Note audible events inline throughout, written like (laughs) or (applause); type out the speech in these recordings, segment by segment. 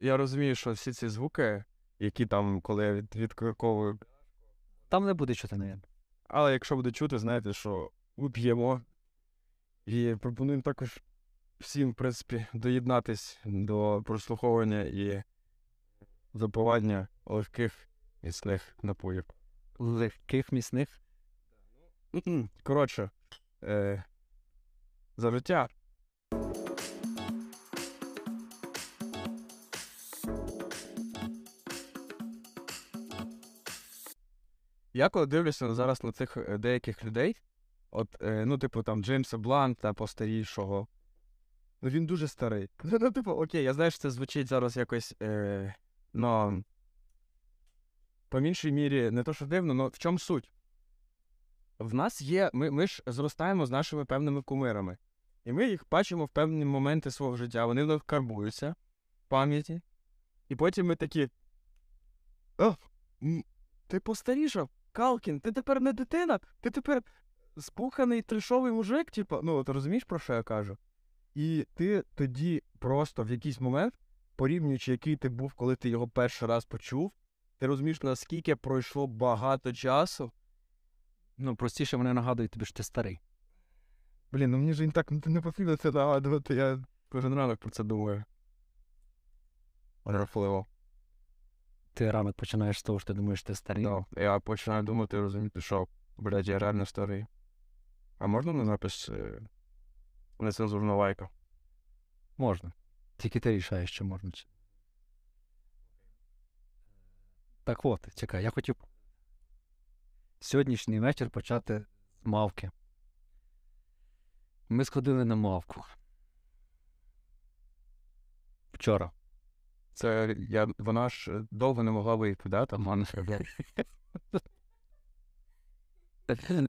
я розумію, що всі ці звуки, які там, коли я від, відкриковую, Там не буде чути, навіть. але якщо буде чути, знаєте, що вип'ємо. І пропонуємо також всім, в принципі, доєднатись до прослуховування і запивання легких міцних напоїв. Легких міцних. Коротше, е, за життя. Я коли дивлюся зараз на цих е, деяких людей, от, е, ну, типу, там Джеймса Бланта постарішого, ну він дуже старий. (laughs) Ну, типу, окей, я знаю, що це звучить зараз якось. Е, ну, по меншій мірі, не то, що дивно, але в чому суть? В нас є, ми, ми ж зростаємо з нашими певними кумирами. І ми їх бачимо в певні моменти свого життя, вони в карбуються в пам'яті. І потім ми такі. О, ти постарішав, Калкін, ти тепер не дитина, ти тепер спуханий трешовий мужик, типу, ну, ти розумієш, про що я кажу? І ти тоді просто в якийсь момент, порівнюючи, який ти був, коли ти його перший раз почув, ти розумієш, наскільки пройшло багато часу. Ну, простіше вони нагадують тобі, що ти старий. Блін, ну мені ж і так не потрібно це нагадувати, я кожен ранок про це думаю. Жахливо. Ти ранок починаєш з того, що ти думаєш, ти старий. Ну, я починаю думати, і розуміти, що, блядь, я реально старий. А можна на напис е, нецензурна лайка? Можна. Тільки ти рішаєш, що можна. Так от, чекай, я хотів сьогоднішній вечір почати з мавки. Ми сходили на мавку. Вчора. Це я, вона ж е, довго не могла вийти, да, там? Вона...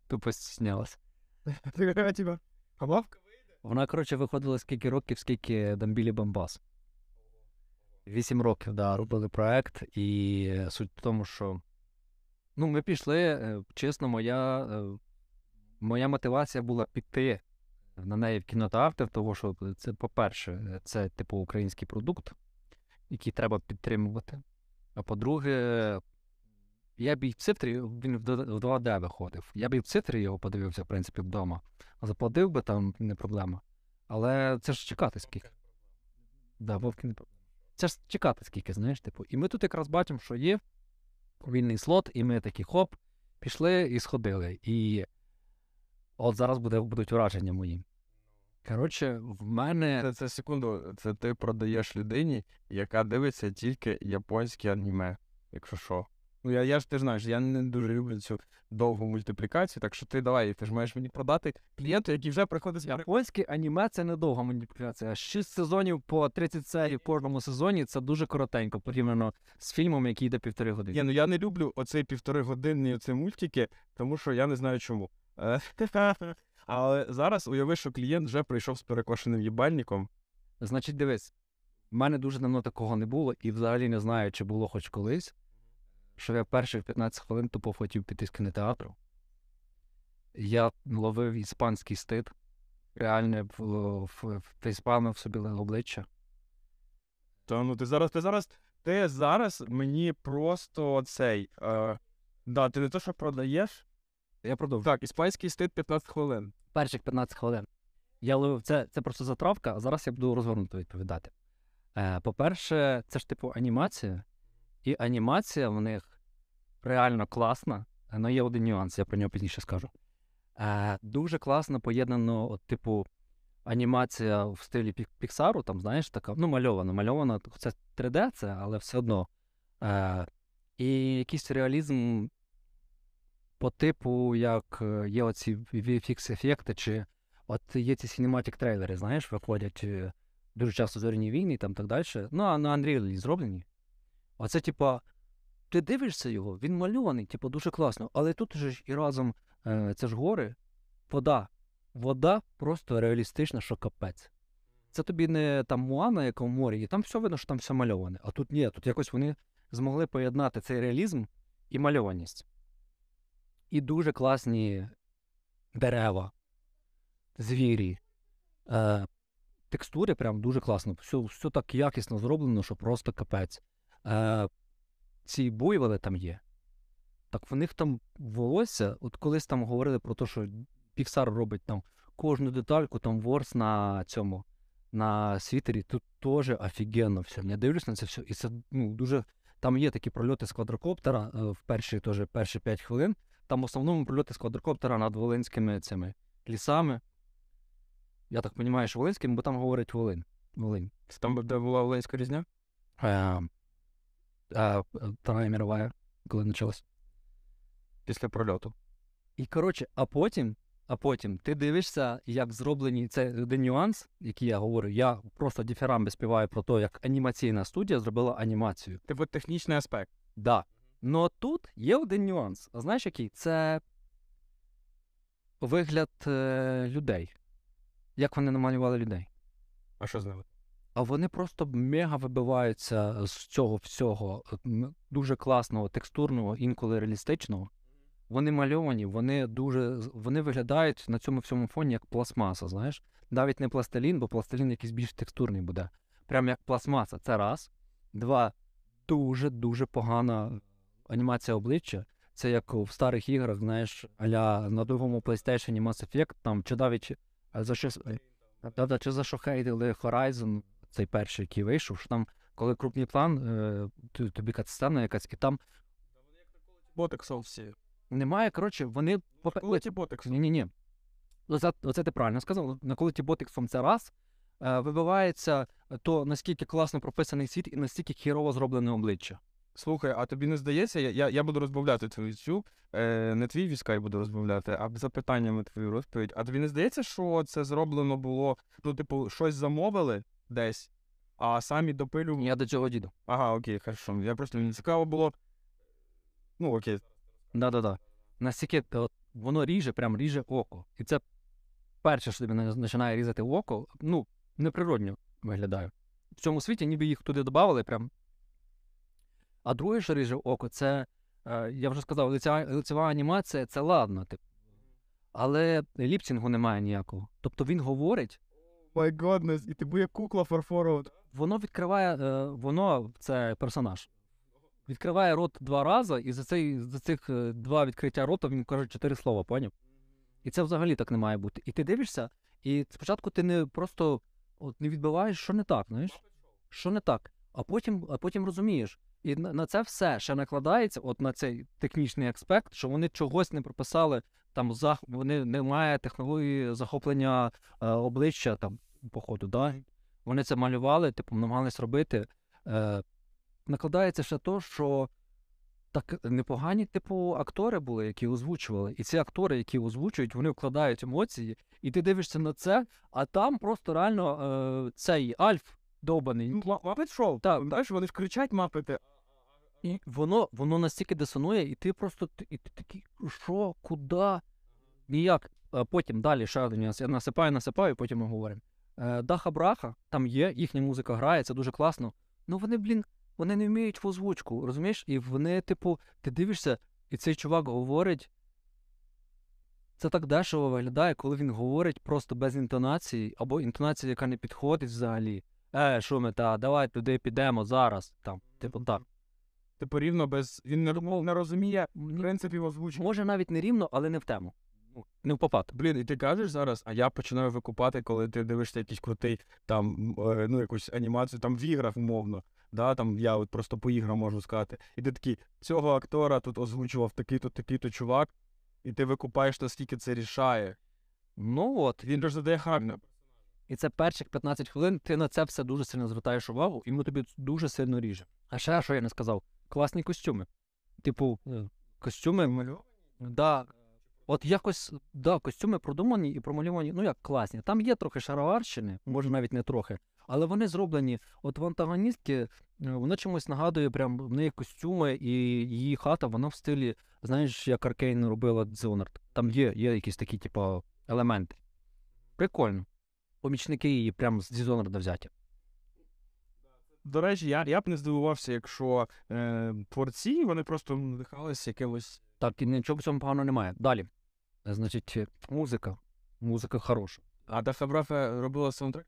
Тупо стіснялась. Вона, коротше, виходила скільки років, скільки Дамбілі Бамбас. Вісім років, да, робили проект, і суть в тому, що ну, ми пішли, е, чесно, моя, е, моя мотивація була піти на неї в кінотеатр, тому що це, по-перше, це типу український продукт, який треба підтримувати. А по-друге, я б і в цифрі, він в 2D виходив. Я б і в цифрі його подивився, в принципі, вдома. Заплатив би там не проблема. Але це ж чекати скільки. Да, вовки не проблема. Це ж чекати скільки, знаєш, типу. І ми тут якраз бачимо, що є вільний слот, і ми такі хоп, пішли і сходили. І от зараз буде, будуть враження мої. Коротше, в мене. Це, це секунду, це ти продаєш людині, яка дивиться тільки японське аніме, якщо що. Ну, я, я ж ти ж знаєш, я не дуже люблю цю довгу мультиплікацію, так що ти давай, ти ж маєш мені продати клієнту, який вже приходить з Японське аніме це недовга маніпуляція. Шість сезонів по 30 серій в кожному сезоні це дуже коротенько порівняно з фільмом, який йде півтори години. Ні, ну я не люблю оцей півтори годинні оці мультики, тому що я не знаю чому. (laughs) Але зараз уяви, що клієнт вже прийшов з перекошеним їбальником. Значить, дивись, в мене дуже давно такого не було, і взагалі не знаю, чи було хоч колись, що я перших 15 хвилин тупо хотів піти з кінотеатру. Я ловив іспанський стид, реально в, в, фейспалмив собі обличчя. Та ну ти зараз, ти зараз, ти зараз мені просто цей. Е, да, ти не то, що продаєш. Я продовжу. Так, іспанський стид 15 хвилин. Перших 15 хвилин. Я ловив це, це просто затравка, а зараз я буду розгорнуто відповідати. Е, по-перше, це ж типу анімація, і анімація в них реально класна. Але є один нюанс, я про нього пізніше скажу. Е, дуже класно поєднано, от, типу, анімація в стилі Піксару, там, знаєш, така, ну, мальована, мальована, це 3D, це, але все одно. Е, і якийсь реалізм по типу, як е, є оці VFX-ефекти, чи от є ці cinematic трейлери, знаєш, виходять е, дуже часто зоряні війни і там так далі. Ну, а на Unreal зроблені. Оце, типа, ти дивишся його, він мальований, типу, дуже класно. Але тут ж і разом е, це ж гори, вода. Вода просто реалістична, що капець. Це тобі не там Муана, яка в морі, і там все видно, що там все мальоване. А тут ні, тут якось вони змогли поєднати цей реалізм і мальованість. І дуже класні дерева, звірі, е, текстури прям дуже класно. Все, все так якісно зроблено, що просто капець. Е, ці буйволи там є. Так в них там волосся, от колись там говорили про те, що Pixar робить там кожну детальку, там ворс на цьому, на світері, тут теж офігенно все. Я дивлюсь на це все, і це ну, дуже. Там є такі прольоти з квадрокоптера е, в перші, теж, перші 5 хвилин. Там в основному прольоти з квадрокоптера над Волинськими цими лісами. Я так розумію, що Волинським, бо там говорить Волинь. Волинь. Там, де була Оленська різня? Е, е, Вторая мировая, коли почалась. Після прольоту. І коротше, а потім, а потім ти дивишся, як зроблені це один нюанс, який я говорю. Я просто діфірамби співаю про те, як анімаційна студія зробила анімацію. Типу технічний аспект. Да. Ну тут є один нюанс. А знаєш який? Це вигляд е, людей. Як вони намалювали людей? А що з ними? А вони просто мега вибиваються з цього всього дуже класного, текстурного, інколи реалістичного. Вони мальовані, вони дуже вони виглядають на цьому всьому фоні як пластмаса, знаєш? Навіть не пластилін, бо пластилін якийсь більш текстурний буде. Прям як пластмаса. Це раз. Два. Дуже-дуже погана анімація обличчя. Це як в старих іграх, знаєш, аля на другому PlayStation Mass Effect, там, чи навіть е, за щось. Да-да, чи за що хейтили Horizon, цей перший, який вийшов, що там, коли крупний план, е, тобі катсцена якась, і там Ботексов всі. немає, коротше, вони Коли ті ботексов? ні, ні, ні. Оце, оце ти правильно сказав. На коли ті ботиксом це раз, е, вибивається то, наскільки класно прописаний світ і наскільки хірово зроблене обличчя. Слухай, а тобі не здається, я, я, я буду розбавляти твою цю, е, не твій віскай буду розбавляти, а запитаннями твою розповідь. А тобі не здається, що це зроблено було, ну, типу, щось замовили десь, а самі допилювали. Я до цього діду. Ага, окей, хорошо. Я просто мені цікаво було. Ну, окей. Да-да-да. Настільки от, воно ріже, прям ріже око. І це перше, що тобі починає різати око, ну, неприродньо виглядає. В цьому світі ніби їх туди додавали прям. А друге, що ріже око, це, е, я вже сказав, лицева, лицева анімація це ладно, типу. Але ліпсінгу немає ніякого. Тобто він говорить, My goodness, і ти буде кукла фарфорова. воно відкриває, е, воно це персонаж. Відкриває рот два рази, і за, цей, за цих е, два відкриття рота він каже чотири слова, поняв? І це взагалі так не має бути. І ти дивишся, і спочатку ти не просто от, не відбиваєш, що не так, знаєш? Що не так. А потім, а потім розумієш. І на, це все ще накладається, от на цей технічний аспект, що вони чогось не прописали, там зах... вони немає технології захоплення е, обличчя там, походу, да? Вони це малювали, типу, намагались робити. Е, накладається ще то, що так непогані, типу, актори були, які озвучували. І ці актори, які озвучують, вони вкладають емоції, і ти дивишся на це, а там просто реально е, цей Альф довбаний. Мапет шоу. Так, Знаєш, вони ж кричать мапити. І воно, воно настільки дисонує, і ти просто ти- і ти такий, що, куди? Ніяк. А потім далі ще один нюанс. Я насипаю, насипаю, потім ми говоримо. Е, Даха Браха, там є, їхня музика грає, це дуже класно. Ну вони, блін, вони не вміють в озвучку, розумієш? І вони, типу, ти дивишся, і цей чувак говорить. Це так дешево виглядає, коли він говорить просто без інтонації, або інтонація, яка не підходить взагалі. Е, що ми та, давай туди підемо зараз. Там, типу так. Типу рівно без. Він не, не розуміє принципів озвучки. Може навіть не рівно, але не в тему. Ну, Не в попад. Блін, і ти кажеш зараз, а я починаю викупати, коли ти дивишся якийсь крутий там, е, ну, якусь анімацію, там в іграх, умовно. Да, там я от просто по іграм можу сказати. І ти такий, цього актора тут озвучував такий-то, такий-то чувак, і ти викупаєш, наскільки це рішає. Ну от, Він ж задає характер. І це перших 15 хвилин, ти на це все дуже сильно звертаєш увагу, і воно тобі дуже сильно ріже. А ще що я не сказав? Класні костюми. Типу, е, костюми. Да. От якось, да, костюми продумані і промальовані, ну як класні. Там є трохи шароварщини, може навіть не трохи, але вони зроблені. От в антагоністки е, воно чимось нагадує, прям в неї костюми і її хата, вона в стилі, знаєш, як Аркейн робила Dishonored. Там є, є якісь такі, типу, елементи. Прикольно. Помічники її прям з Dishonored взяті. До речі, я, я б не здивувався, якщо е, творці вони просто надихалися якимось. Так, і нічого в цьому поганого немає. Далі. Значить, е, музика. Музика хороша. А Дахабрафе робила саундтрек?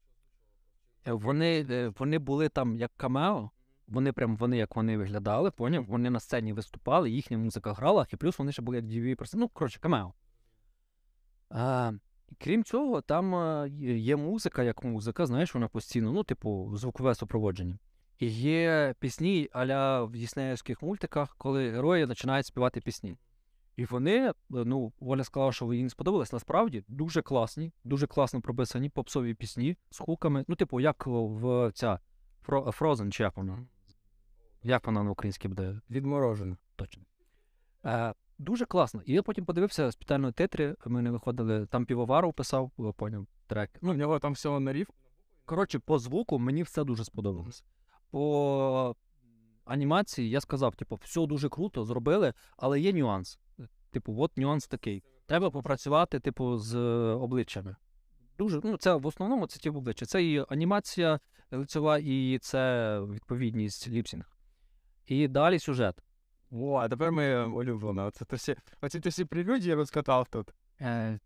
Е, Вони, е, вони були там як камео. Вони прям вони як вони виглядали, поняв? Вони на сцені виступали, їхня музика грала, і плюс вони ще були як діві персони. Ну, коротше, камео. А, крім цього, там е, є- музика, як музика, знаєш, вона постійно, ну, типу, звукове супроводження. І є пісні аля в діснеївських мультиках, коли герої починають співати пісні. І вони, е, ну, Оля сказала, що їй не сподобалось. Насправді дуже класні, дуже класно прописані попсові пісні з хуками. Ну, типу, як в ця Frozen, чи як вона? Як вона на українській буде? Відморожено. Точно. Е, дуже класно. І я потім подивився спеціально тетрі. Ми не виходили, там півоваров писав, е, поняв трек. Ну, в нього там всього на рів. Коротше, по звуку мені все дуже сподобалось. По анімації я сказав, типу, все дуже круто, зробили, але є нюанс. Типу, от нюанс такий. Треба попрацювати, типу, з обличчями. Дуже, ну, це в основному це ті обличчя. Це і анімація лицева, і це відповідність lip sync. І далі сюжет. О, а тепер ми улюблено. Оце всі, оці ти всі прелюдії розкатав тут. Е,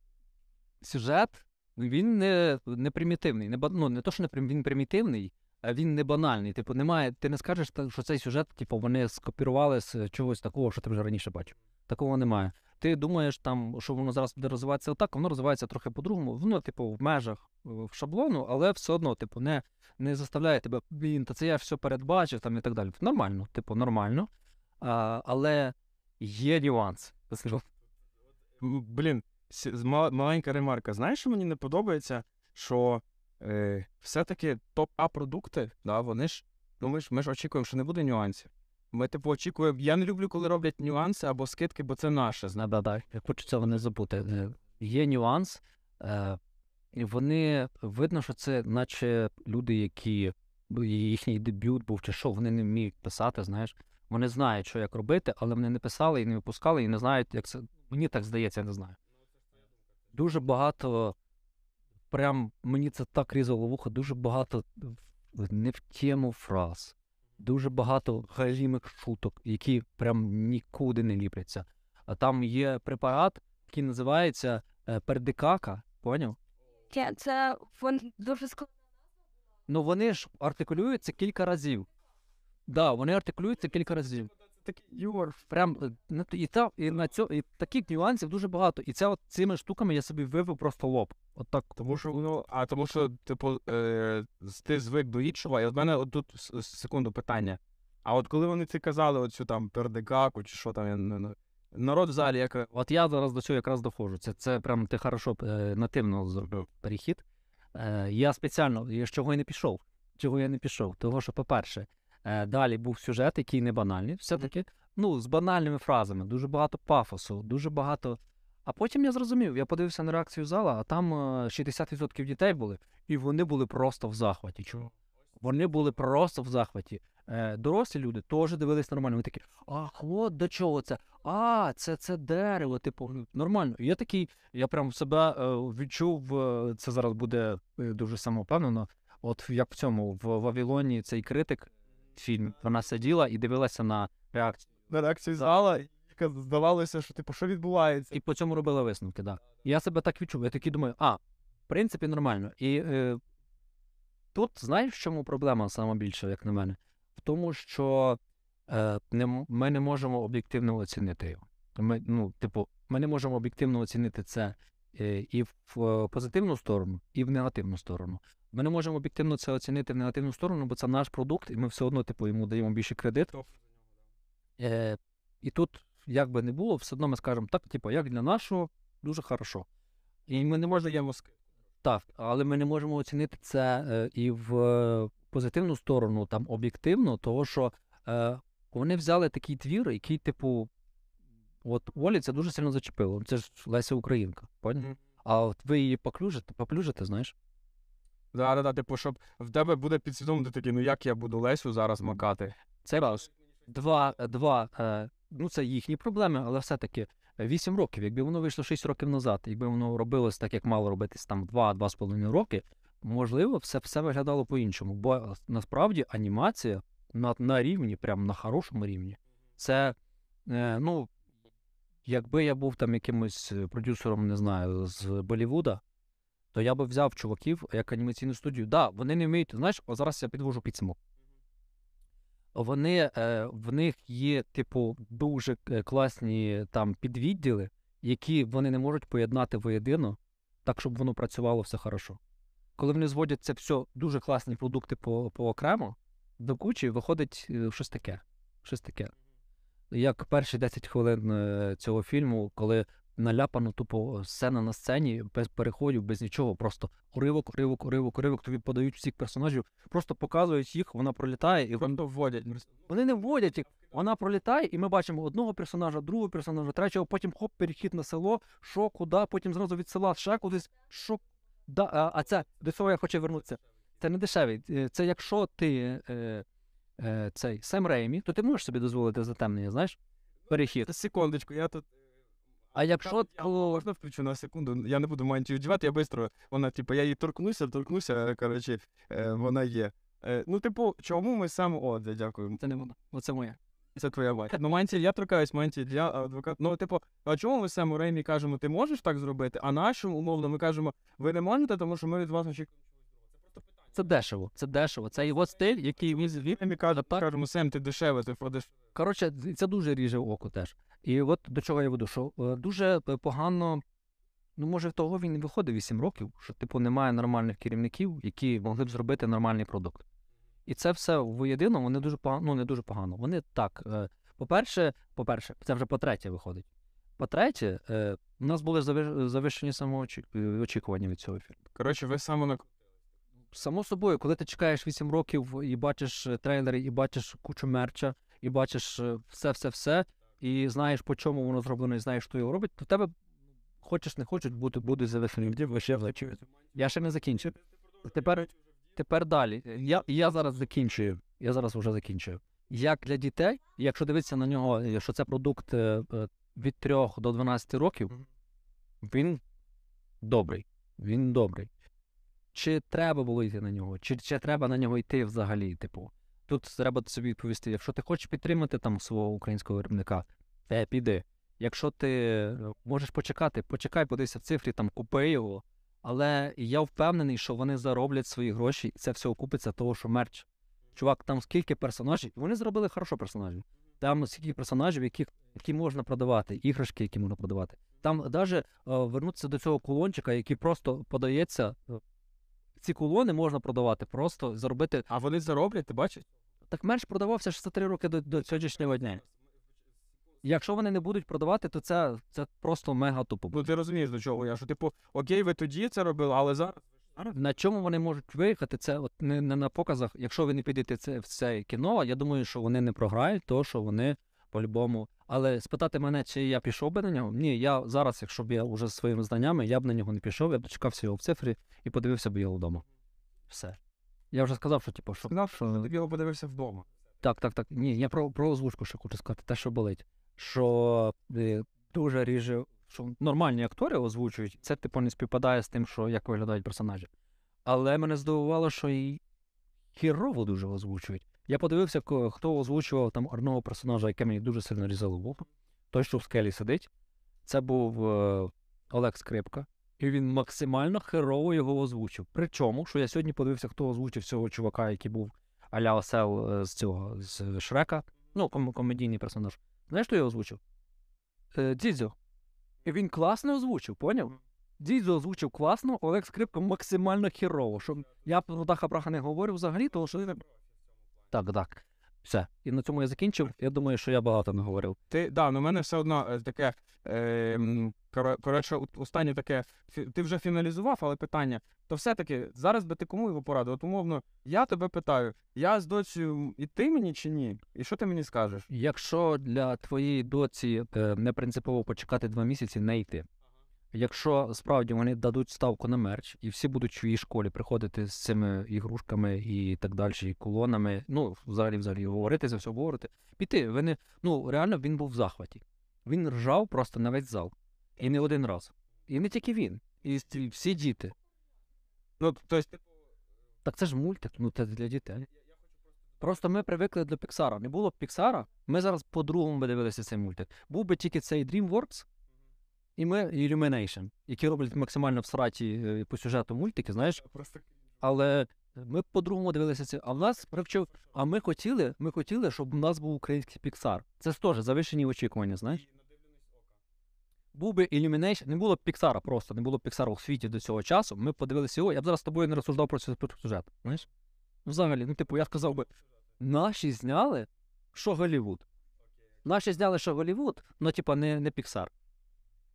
сюжет він не, не примітивний. Не, ну, не то, що не він примітивний, а він не банальний. Типу, немає, ти не скажеш, що цей сюжет, типу, вони скопірували з чогось такого, що ти вже раніше бачив. Такого немає. Ти думаєш, там, що воно зараз буде розвиватися отак, воно розвивається трохи по-другому. Воно, типу, в межах е, в шаблону, але все одно, типу, не, не заставляє тебе, блін, та це я все передбачив там і так далі. Нормально, типу, нормально. А, але є нюанс. (laughs) М, Блін, маленька ремарка. Знаєш, що мені не подобається, що е, все-таки топ-А продукти, да, вони ж, ну ми ж ми ж очікуємо, що не буде нюансів. Ми, типу, очікуємо. Я не люблю, коли роблять нюанси або скидки, бо це наше. знаєш. Да, да, да. Хочу цього не забути. Е, Є нюанс. Е, і вони видно, що це наче люди, які їхній дебют був чи що, вони не вміють писати, знаєш. Вони знають, що як робити, але вони не писали і не випускали, і не знають, як це. Мені так здається, я не знаю. Дуже багато, прям мені це так різало вухо, дуже багато не в тему фраз, дуже багато галімих шуток, які прям нікуди не ліпляться. А там є препарат, який називається е, пердикака, поняв? Це, це дуже складно. Ну вони ж артикулюються кілька разів. Да, вони артикулюються кілька разів. Такий юмор. Прям е, на і, та, і на цьо, і таких нюансів дуже багато. І це от цими штуками я собі вивив просто лоб. От так. Тому що, ну, а тому що, типу, е, ти звик до іншого, і от мене от тут секунду питання. А от коли вони це казали, оцю там пердикаку, чи що там, я не- народ в залі, як От я зараз до цього якраз доходжу. Це, це прям ти хорошо е, нативно зробив перехід. Е, я спеціально, я з чого я не пішов. Чого я не пішов? Того, що, по-перше, далі був сюжет, який не банальний, все-таки. Ну, з банальними фразами, дуже багато пафосу, дуже багато. А потім я зрозумів, я подивився на реакцію зала, а там е, 60% дітей були, і вони були просто в захваті. Чому? Вони були просто в захваті. Е, дорослі люди теж дивились нормально. Вони такі, ах, от до чого це? А, це, це дерево, типу, ну, нормально. І Я такий, я прям себе е, відчув, е, це зараз буде е, дуже самовпевнено. От як в цьому, в Вавилоні цей критик фільм, вона сиділа і дивилася на реакцію. на реакцію зала, яка здавалося, що типу, що відбувається. І по цьому робила висновки, так. І я себе так відчув. Я такий думаю, а, в принципі, нормально. І е, тут знаєш, в чому проблема саме більше, як на мене? В тому, що е, не, ми не можемо об'єктивно оцінити його. Ми, ну, типу, ми не можемо об'єктивно оцінити це е, і в е, позитивну сторону, і в негативну сторону. Ми не можемо об'єктивно це оцінити в негативну сторону, бо це наш продукт, і ми все одно, типу, йому даємо більше кредит. Е, і тут, як би не було, все одно ми скажемо, так, типу, як для нашого, дуже хорошо. І ми не можемо Даємо так, але ми не можемо оцінити це е, і в е, позитивну сторону, там об'єктивно, того що е, вони взяли такий твір, який, типу, от Олі це дуже сильно зачепило. Це ж Леся Українка, поняв? Мгм. А от ви її поклюжите, поплюжите, знаєш? Да, да, да, типу, щоб в тебе буде підсвідомо, ти такий, ну як я буду Лесю зараз макати. Це раз. Два, два е, ну це їхні проблеми, але все-таки 8 років. Якби воно вийшло 6 років назад, якби воно робилось так, як мало робитись там 2-2,5 роки, можливо, все, все виглядало по-іншому. Бо е, насправді анімація на, на рівні, прям на хорошому рівні. Це, е, ну, якби я був там якимось продюсером, не знаю, з Болівуда, то я би взяв чуваків як анімаційну студію. Да, вони не вміють. Знаєш, о, зараз я підвожу підсумок. Вони, е, в них є, типу, дуже е, класні там підвідділи, які вони не можуть поєднати воєдино, так, щоб воно працювало все хорошо. Коли вони зводять це все дуже класні продукти по, по окремо, до кучі виходить е, щось таке. Щось таке. Як перші 10 хвилин е, цього фільму, коли наляпано тупо сцена на сцені, без переходів, без нічого, просто уривок, уривок, уривок, уривок, тобі подають всіх персонажів, просто показують їх, вона пролітає, і вон- Просто вводять. вони не вводять їх. Вона пролітає, і ми бачимо одного персонажа, другого персонажа, третього, потім хоп, перехід на село, що, куди, потім зразу від села ще кудись, що. Да, а, а це до цього я хочу вернутися. Це не дешевий. Е, Це якщо ти е, е, цей Сем Реймі, то ти можеш собі дозволити затемнення, знаєш? Перехід. Секундочку, я тут. А якщо я можна включу на секунду, я не буду мантію вдівати, я швидко, вона, типу, я її торкнуся, торкнуся, коротше, е, вона є. Е, ну, типу, чому ми саме. О, дякую. це не воно, оце моє. Це твоя мать. (laughs) Ну, мантіль, я торкаюсь, мантіль, я адвокат. Ну, типу, а чому ми саме Реймі кажемо, ти можеш так зробити, а нашому, умовно, ми кажемо, ви не можете, тому що ми від вас очікуємо. Це дешево, це дешево. Це його стиль, який він каже, кажемо, Сем, ти дешеве, ти ходиш. Коротше, це дуже ріже око теж. І от до чого я веду, що е, дуже е, погано, ну може, того він і виходить 8 років, що типу немає нормальних керівників, які могли б зробити нормальний продукт. І це все воєдино, вони дуже погано, ну не дуже погано. Вони так. е, По-перше, по-перше, це вже по-третє виходить. По-третє, у нас були зави- завищені самоочікування від цього фільму. Коротше, ви саме на Само собою, коли ти чекаєш 8 років і бачиш е, трейлери, і бачиш кучу мерча, і бачиш все-все-все, і знаєш, по чому воно зроблено, і знаєш, хто його робить, то в тебе хочеш не хочеш бути, буде зависені. Я ще не закінчив. Тепер, тепер далі. Я, я зараз закінчую. Я зараз вже закінчую. Як для дітей, якщо дивитися на нього, е, що це продукт е, е, від 3 до 12 років, він добрий. Він добрий. Чи треба було йти на нього, чи, чи треба на нього йти взагалі? Типу, тут треба собі відповісти, якщо ти хочеш підтримати там свого українського виробника, е, піди. Якщо ти е, можеш почекати, почекай, подивися в цифрі, там купи його. Але я впевнений, що вони зароблять свої гроші, і це все окупиться, того, що мерч. Чувак, там скільки персонажів, вони зробили хорошо персонажів. Там скільки персонажів, які, які можна продавати, іграшки, які можна продавати. Там навіть вернутися до цього кулончика, який просто подається. Ці кулони можна продавати, просто заробити. А вони зароблять, ти бачиш? Так мерч продавався 63 роки до, до сьогоднішнього дня. Якщо вони не будуть продавати, то це, це просто мега тупо. Ну ти розумієш до чого я. Що, типу, окей, ви тоді це робили, але зараз. На чому вони можуть виїхати, це от не, не на показах. Якщо ви не підете це, в це кіно, я думаю, що вони не програють, то що вони по-любому. Але спитати мене, чи я пішов би на нього? Ні, я зараз, якщо б я вже зі своїми знаннями, я б на нього не пішов, я б дочекався його в цифрі і подивився б його вдома. Все. Я вже сказав, що типу, що. Сказав, що його подивився вдома. Так, так, так. Ні, я про, про озвучку ще хочу сказати, те, що болить. Що е, дуже ріже, що нормальні актори озвучують, це типу не співпадає з тим, що як виглядають персонажі. Але мене здивувало, що і хірово дуже озвучують. Я подивився, хто озвучував там одного персонажа, яке мені дуже сильно різало вухо. Той, що в скелі сидить. Це був е, Олег Скрипка. І він максимально херово його озвучив. Причому, що я сьогодні подивився, хто озвучив цього чувака, який був аля осел е, з цього з Шрека. Ну, ком- комедійний персонаж. Знаєш, хто його озвучив? Е, Дідзьо. І він класно озвучив, поняв? Дідзьо озвучив класно, Олег Скрипка максимально херово. Що я про Даха Браха не говорю взагалі, тому що. Так, так. Все. І на цьому я закінчив. Я думаю, що я багато не говорив. Ти, да, ну в мене все одно е, таке. Е, коротше, останнє таке. фі- Ти вже фіналізував, але питання. То все-таки зараз би ти кому його порадив? От умовно, я тебе питаю, я з доцею іти мені чи ні? І що ти мені скажеш? Якщо для твоєї доці е, не принципово почекати два місяці, не йти. Якщо справді вони дадуть ставку на мерч, і всі будуть в своїй школі приходити з цими ігрушками і так далі, і колонами, ну, взагалі, взагалі, говорити за все говорити, піти. Вони, ну, реально він був в захваті. Він ржав просто на весь зал. І не один раз. І не тільки він, і всі діти. Ну, тобто, Так це ж мультик, ну це для дітей. Просто ми привикли до Піксара. Не було б Піксара, ми зараз по-другому би дивилися цей мультик. Був би тільки цей DreamWorks, і ми Illumination, які роблять максимально всраті е, по сюжету мультики, знаєш. Але ми по-другому дивилися це. А в нас привчив. А ми хотіли, ми хотіли, щоб у нас був український Pixar. Це ж теж завищені очікування, знаєш. Був би Illumination, не було б Піксара просто, не було б Піксара у світі до цього часу. Ми подивилися його, я б зараз з тобою не розсуждав про цей сюжет. Знаєш? Ну, взагалі, ну, типу, я сказав би, наші зняли, що Голлівуд. Наші зняли, що Голлівуд, ну, типа, не, не Піксар.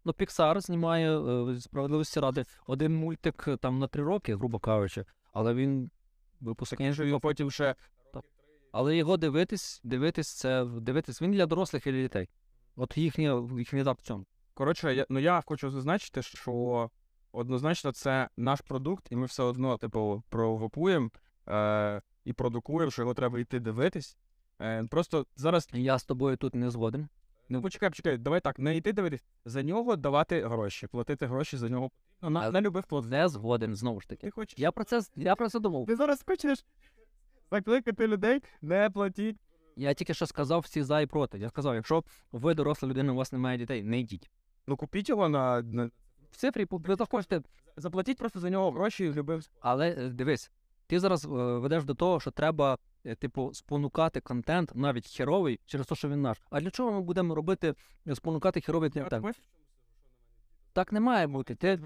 Ну, Піксар знімає е, справедливості ради один мультик е, там на три роки, грубо кажучи, але він випускає. Він потім ще Але його дивитись, дивитись, це дивитись, він для дорослих і для дітей. От їхній їхній в цьому. Коротше, я, ну я хочу зазначити, що однозначно це наш продукт, і ми все одно, типу, провокуємо е, і продукуємо, що його треба йти дивитись. Е, просто зараз. Я з тобою тут не згоден. Ну, почекай, почекай, давай так, не йти дивитись, за нього давати гроші, платити гроші за нього потрібно на, на любих платформ. Не згоден, знову ж таки. Ти хочеш. Я про це я про це думав. Ти зараз хочеш закликати людей, не платіть. Я тільки що сказав всі за і проти. Я сказав, якщо ви доросла людина, у вас немає дітей, не йдіть. Ну купіть його на, на... В цифрі ви захочете, заплатіть просто за нього гроші любим. але е, дивись, ти зараз е, ведеш до того, що треба, е, типу, спонукати контент, навіть херовий, через те, що він наш. А для чого ми будемо робити е, спонукати херовий контент? Так не має бути. Ти,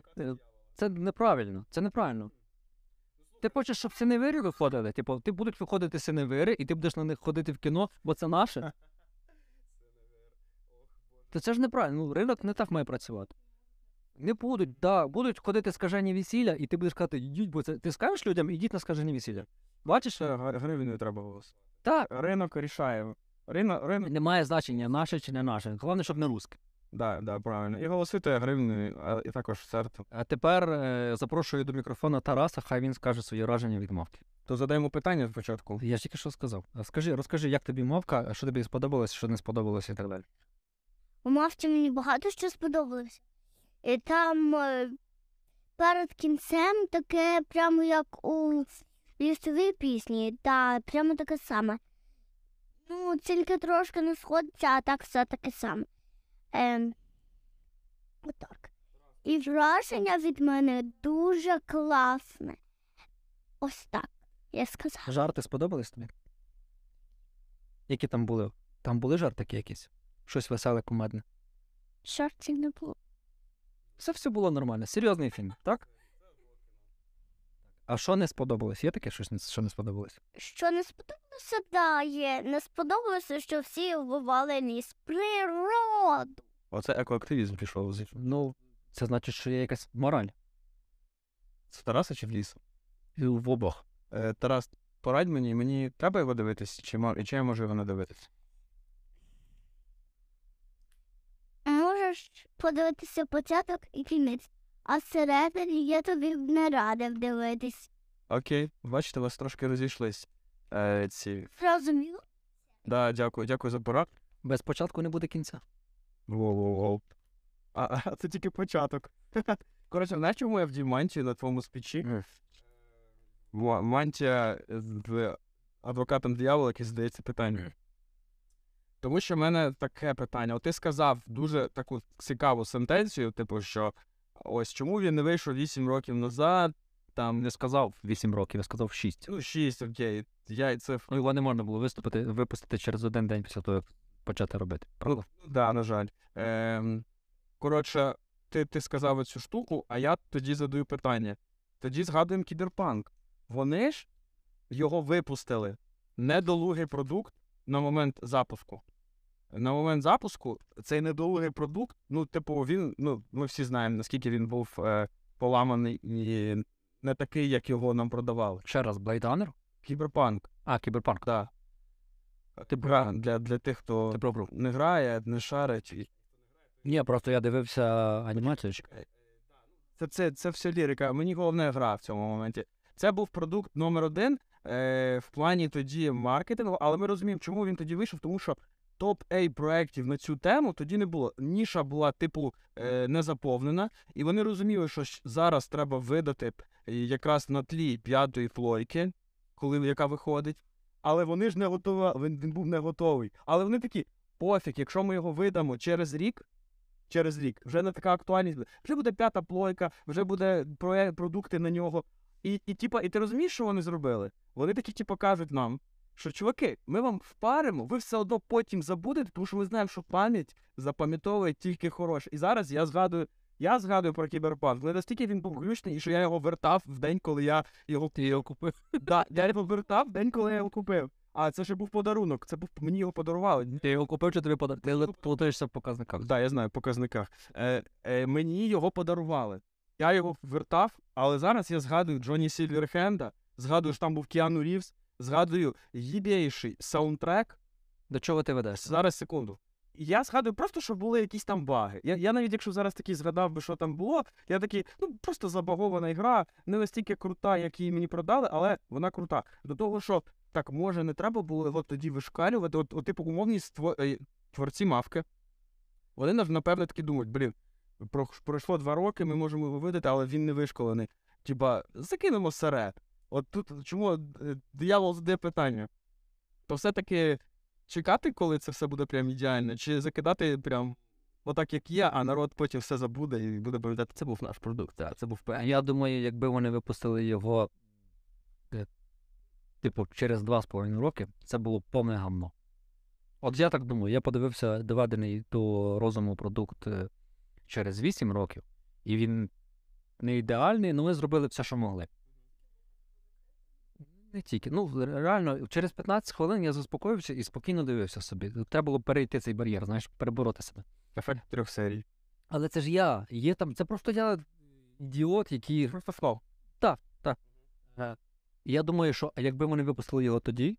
це неправильно. Це неправильно. Ти хочеш, щоб синевири (laughs) виходили? Типу, ти будуть виходити синевири, і ти будеш на них ходити в кіно, бо це наше. (laughs) То це ж неправильно. Ну, ринок не так має працювати. Не будуть, да, будуть ходити скажені весілля, і ти будеш казати, йдіть, бо це. Ти скажеш людям, ідіть на скажені весілля. Бачиш? Гр- гривнею треба голосувати. Так, Ринок рішає. Ринок, ринок. немає значення, наше чи не наше. Головне, щоб не русське. Да, да, правильно. І голосуйте гривнею, а і також сертом. А тепер е, запрошую до мікрофона Тараса, хай він скаже свої враження від мавки. То задаємо питання спочатку. Я ж тільки що сказав. А Скажи, розкажи, як тобі мавка, що тобі сподобалось, що не сподобалося і так далі. У мавці мені багато що сподобалося. І там е, перед кінцем таке, прямо як у лісовій пісні, та прямо таке саме. Ну, тільки трошки не сходиться, а так все таке саме. Ем, отак. І враження від мене дуже класне. Ось так, я сказала. Жарти сподобались тобі? Які там були? Там були жартики якісь? Щось веселе, кумедне. Шортів не було. Все все було нормально. Серйозний фільм, так? А що не сподобалось? Є таке щось, не- що не сподобалось? Що не сподобалося, да, є. Не сподобалося, що всі вбивали ліс. Природу. Оце екоактивізм пішов з Ну, це значить, що є якась мораль. З Тараса чи в лісу? В обох. Е, Тарас, порадь мені, мені треба його дивитись, чи, мо- чи я можу його не дивитись? Можеш подивитися початок і кінець. А всередині я тобі не радив дивитись. Окей, бачите, у вас трошки розійшлись. Е, ці. Зрозуміло? Да, дякую, дякую за порад. Без початку не буде кінця. Воу-воу-воу. А, а це тільки початок. (laughs) Коротше, знаєш, чому я вдів мантію на твоєму спічі? Мантія з адвокатом диявола, який задається питання. Тому що в мене таке питання. От ти сказав дуже таку цікаву сентенцію, типу, що ось чому він не вийшов 8 років назад, там, Не сказав 8 років, я сказав 6. ну, 6, окей, я і цифр. Ну, його не можна було виступити, випустити через один день після того, як почати робити. Правда? Ну, да, на жаль. Ем, коротше, ти, ти сказав цю штуку, а я тоді задаю питання. Тоді згадуємо кіберпанк. Вони ж його випустили недолугий продукт на момент запуску. На момент запуску цей недолугий продукт, ну, типу, він, ну, ми всі знаємо, наскільки він був е, поламаний і не такий, як його нам продавали. Ще раз, Blade Runner? Кіберпанк, А, Кіберпанк. так. Ти Гра для, для тих, хто Ти не грає, не шарить. і- Ні, просто я дивився анімацію. Це, це, це все лірика. Мені головне гра в цьому моменті. Це був продукт номер один е, в плані тоді маркетингу, але ми розуміємо, чому він тоді вийшов, тому що топ-A проєктів на цю тему тоді не було. Ніша була, типу, е, не заповнена, і вони розуміли, що зараз треба видати е, якраз на тлі п'ятої плойки, коли яка виходить. Але вони ж не готові, він, він був не готовий. Але вони такі, пофіг, якщо ми його видамо через рік, через рік. Вже не така актуальність. буде. Вже буде п'ята плойка, вже буде продукти на нього. І, і, типа, і ти розумієш, що вони зробили? Вони такі, типу, кажуть нам, що чуваки, ми вам впаримо, ви все одно потім забудете, тому що ми знаємо, що пам'ять запам'ятовує тільки хороше. І зараз я згадую, я згадую про кіберпанк. Але настільки він був глючний, і що я його вертав в день, коли я його Ти його купив. Да, я його вертав в день, коли я його купив. А це ще був подарунок. Це був мені його подарували. Ти його купив, чи тобі подарунок? Ти плутаєшся в показниках. Так, да, я знаю, в показниках. Е, е, мені його подарували. Я його вертав, але зараз я згадую Джонні Сільверхенда, згадую, що там був Кіану Рівз, згадую їбейший саундтрек. До чого ти ведеш? Зараз секунду. Я згадую просто, що були якісь там баги. Я, я навіть якщо зараз такий згадав би, що там було, я такий, ну просто забагована гра, не настільки крута, як її мені продали, але вона крута. До того, що так може не треба було його тоді вишкалювати. От, от типу, умовні ство... е, творці мавки. Вони напевно такі думають, блін, пройшло два роки, ми можемо його видати, але він не вишколений. Типа, закинемо сере. От тут чому е, диявол задає питання? То все-таки чекати, коли це все буде прям ідеально, чи закидати прям отак, як є, а народ потім все забуде і буде пам'ятати, це був наш продукт. Так, це був пе- Я думаю, якби вони випустили його, е, типу, через два з половиною роки, це було повне гамно. От я так думаю, я подивився доведений до розуму продукт е, через 8 років, і він не ідеальний, але ми зробили все, що могли. Не тільки. Ну, реально, через 15 хвилин я заспокоївся і спокійно дивився собі. Треба було перейти цей бар'єр, знаєш, перебороти себе. Ефект трьох серій. Але це ж я. Є там. Це просто я ідіот, який. Просто флоу. Е, Я думаю, що якби вони випустили його тоді,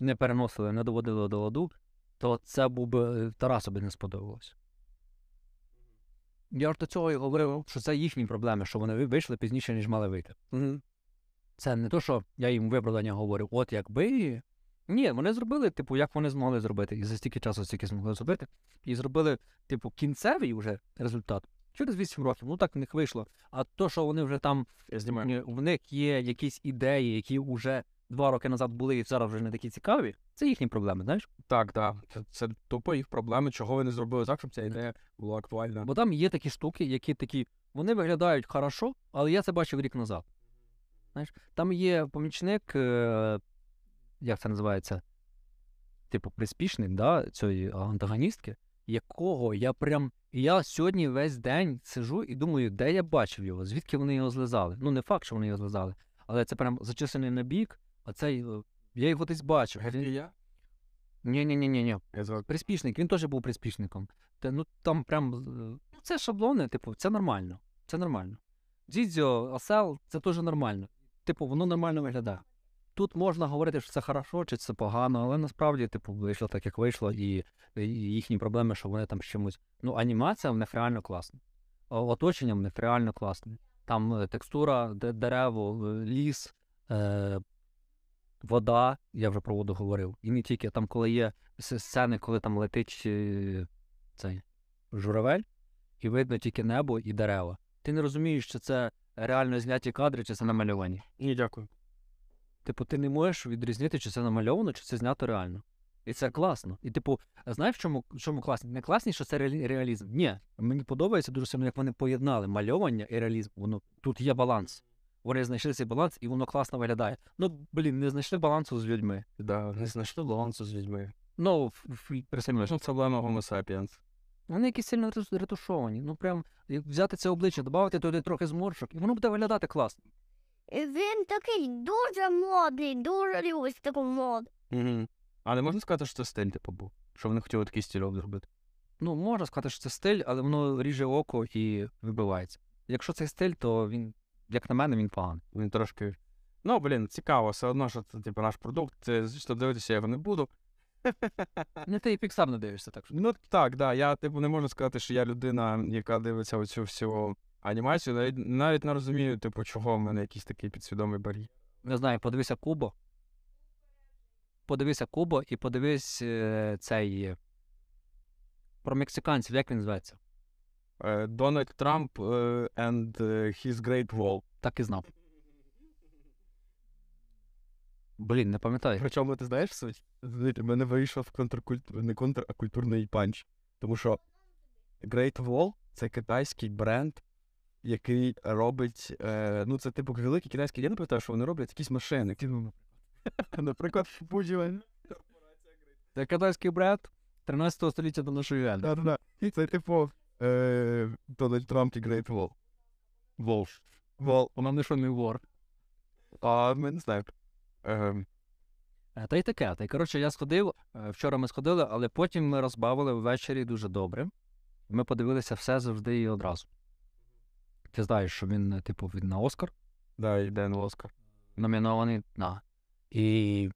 не переносили, не доводили до ладу, то це був би Тарасу би не сподобалось. Я ж до цього і говорив, що це їхні проблеми, що вони вийшли пізніше, ніж мали вийти. Угу. Це не то, що я їм виправдання говорю, от якби. Ні, вони зробили, типу, як вони змогли зробити, і за стільки часу, стільки змогли зробити, і зробили, типу, кінцевий вже результат через 8 років. Ну так в них вийшло. А то, що вони вже там. Ні, в них є якісь ідеї, які вже два роки назад були і зараз вже не такі цікаві. Це їхні проблеми, знаєш? Так, так. Це, це тупо їх проблеми, чого вони зробили так, щоб ця ідея була актуальна. Бо там є такі штуки, які такі, вони виглядають хорошо, але я це бачив рік назад. Знаєш, там є помічник, е, як це називається? Типу, приспішник, да, цієї антагоністки, якого я прям. Я сьогодні весь день сижу і думаю, де я бачив його, звідки вони його злизали. Ну, не факт, що вони його злизали, але це прям зачислений на бік, а цей. е, Я його десь бачив. Геть? Ні, ні, ні, ні, ні. Приспішник, він теж був приспішником. Та, ну там прям. е, Ну, це шаблони, типу, це нормально. Це нормально. Дідзьо, осел, це теж нормально. Типу, воно нормально виглядає. Тут можна говорити, що це хорошо, чи це погано, але насправді, типу, вийшло так, як вийшло, і, і їхні проблеми, що вони там з чимось. Ну, анімація в них реально класна. Оточення в них реально класне. Там е, текстура, дерево, ліс, е, вода, я вже про воду говорив. І не тільки там, коли є сцени, коли там летить е, цей журавель, і видно тільки небо і дерева. Ти не розумієш, чи це реально зняті кадри, чи це намальовані. Ні, дякую. Типу, ти не можеш відрізнити, чи це намальовано, чи це знято реально. І це класно. І, типу, знаєш, в чому, чому класно? Не класні, що це реалізм. Ні, мені подобається дуже сильно, як вони поєднали мальовання і реалізм. Воно тут є баланс. Вони знайшли цей баланс, і воно класно виглядає. Ну, блін, не знайшли балансу з людьми. Да, не знайшли балансу з людьми. Ну, в- в- присильно, Що проблема Homo sapiens? Вони якісь сильно ретушовані. Ну прям як взяти це обличчя, додати туди трохи зморшок, і воно буде виглядати класно. Він такий дуже модний, дуже любить таку моду. Угу. А не можна сказати, що це стиль, типу, був? Що вони хотіли такий стільок зробити? Ну, можна сказати, що це стиль, але воно ріже око і вибивається. Якщо це стиль, то він, як на мене, він поганий. Він трошки. Ну, блін, цікаво, все одно, що це типу наш продукт. Це, звісно, дивитися я його не буду. (laughs) Не ти і Pixar не дивишся, так що. Ну так, да. Я типу не можу сказати, що я людина, яка дивиться оцю всю анімацію. Навіть навіть не розумію, типу, чого в мене якийсь такий підсвідомий бар'єр. Не знаю, подивися Кубо. Подивися Кубо і подивись е, цей. е, Про мексиканців, як він зветься? Е, Дональд Трамп е, and his great wall. Так і знав. Блін, не пам'ятаю. Причому ти знаєш суть? В мене вийшов контркульт... не контр, а культурний панч. Тому що Great Wall це китайський бренд, який робить. Е, ну, це типу великий китайський. Я не пам'ятаю, що вони роблять якісь машини. Ну, (laughs) Наприклад, Fujian. Це китайський бренд 13 століття до нашої ери. Це типу Дональд Трамп і Great Wall. Волш. Wall. Вона не що не вор. А ми не знаємо. Е, Е, Та й таке. Та й коротше, я сходив. е, Вчора ми сходили, але потім ми розбавили ввечері дуже добре. Ми подивилися все завжди і одразу. Ти знаєш, що він, е, типу, він на Оскар да, йде на Оскар. номінований. На. І.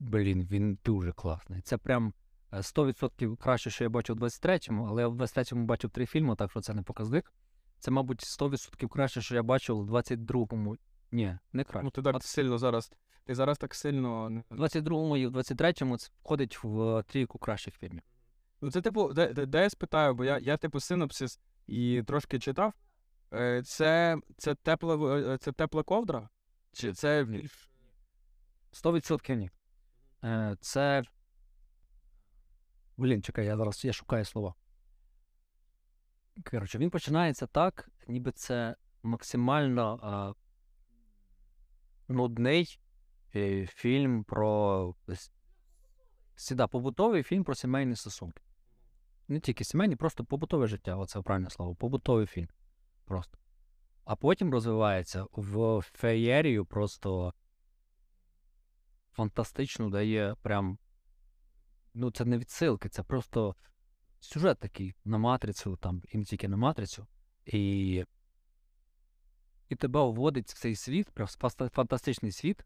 Блін, він дуже класний. Це прям е, 100% краще, що я бачив у 23-му, але я в 23-му бачив три фільми, так що це не показник. Це, мабуть, 100% краще, що я бачив у 22-му. Ні, не краще. Ну, ти так От сильно зараз. Ти зараз так сильно. У 22-му і в 23-му це входить в е, трійку кращих фільмів. Ну, це типу, де, де, де я спитаю, бо я, я типу синопсис і трошки читав. Е, це, це, тепла, е, це тепла ковдра? Чи це. 100% ні. Е, це. Блін, чекай, я зараз я шукаю слова. Коротше, він починається так, ніби це максимально а, нудний е, фільм про. Сіда, побутовий фільм про сімейні стосунки. Не тільки сімейні, просто побутове життя, оце правильне слово. Побутовий фільм. Просто. А потім розвивається в феєрію просто фантастично дає прям. Ну, це не відсилки, це просто сюжет такий на матрицю, там, і тільки на матрицю. І, і тебе вводить в цей світ, прям фантастичний світ,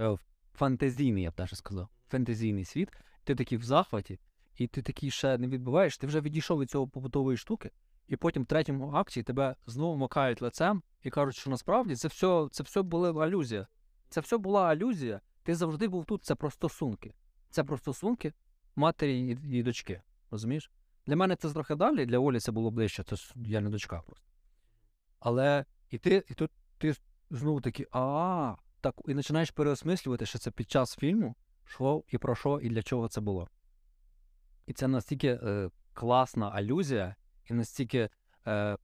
е, фантазійний, я б навіть сказав. Фантазійний світ. Ти такий в захваті, і ти такий ще не відбуваєш, ти вже відійшов від цього побутової штуки, і потім в третьому акті тебе знову макають лицем і кажуть, що насправді це все, це все була алюзія. Це все була алюзія. Ти завжди був тут, це про стосунки. Це про стосунки матері і, і дочки. Розумієш? Для мене це трохи далі, для Олі це було ближче, це я не дочка просто. Але і ти, і тут ти знову таки, а, так, і починаєш переосмислювати, що це під час фільму, що і про що, і для чого це було. І це настільки е, класна алюзія, і настільки е,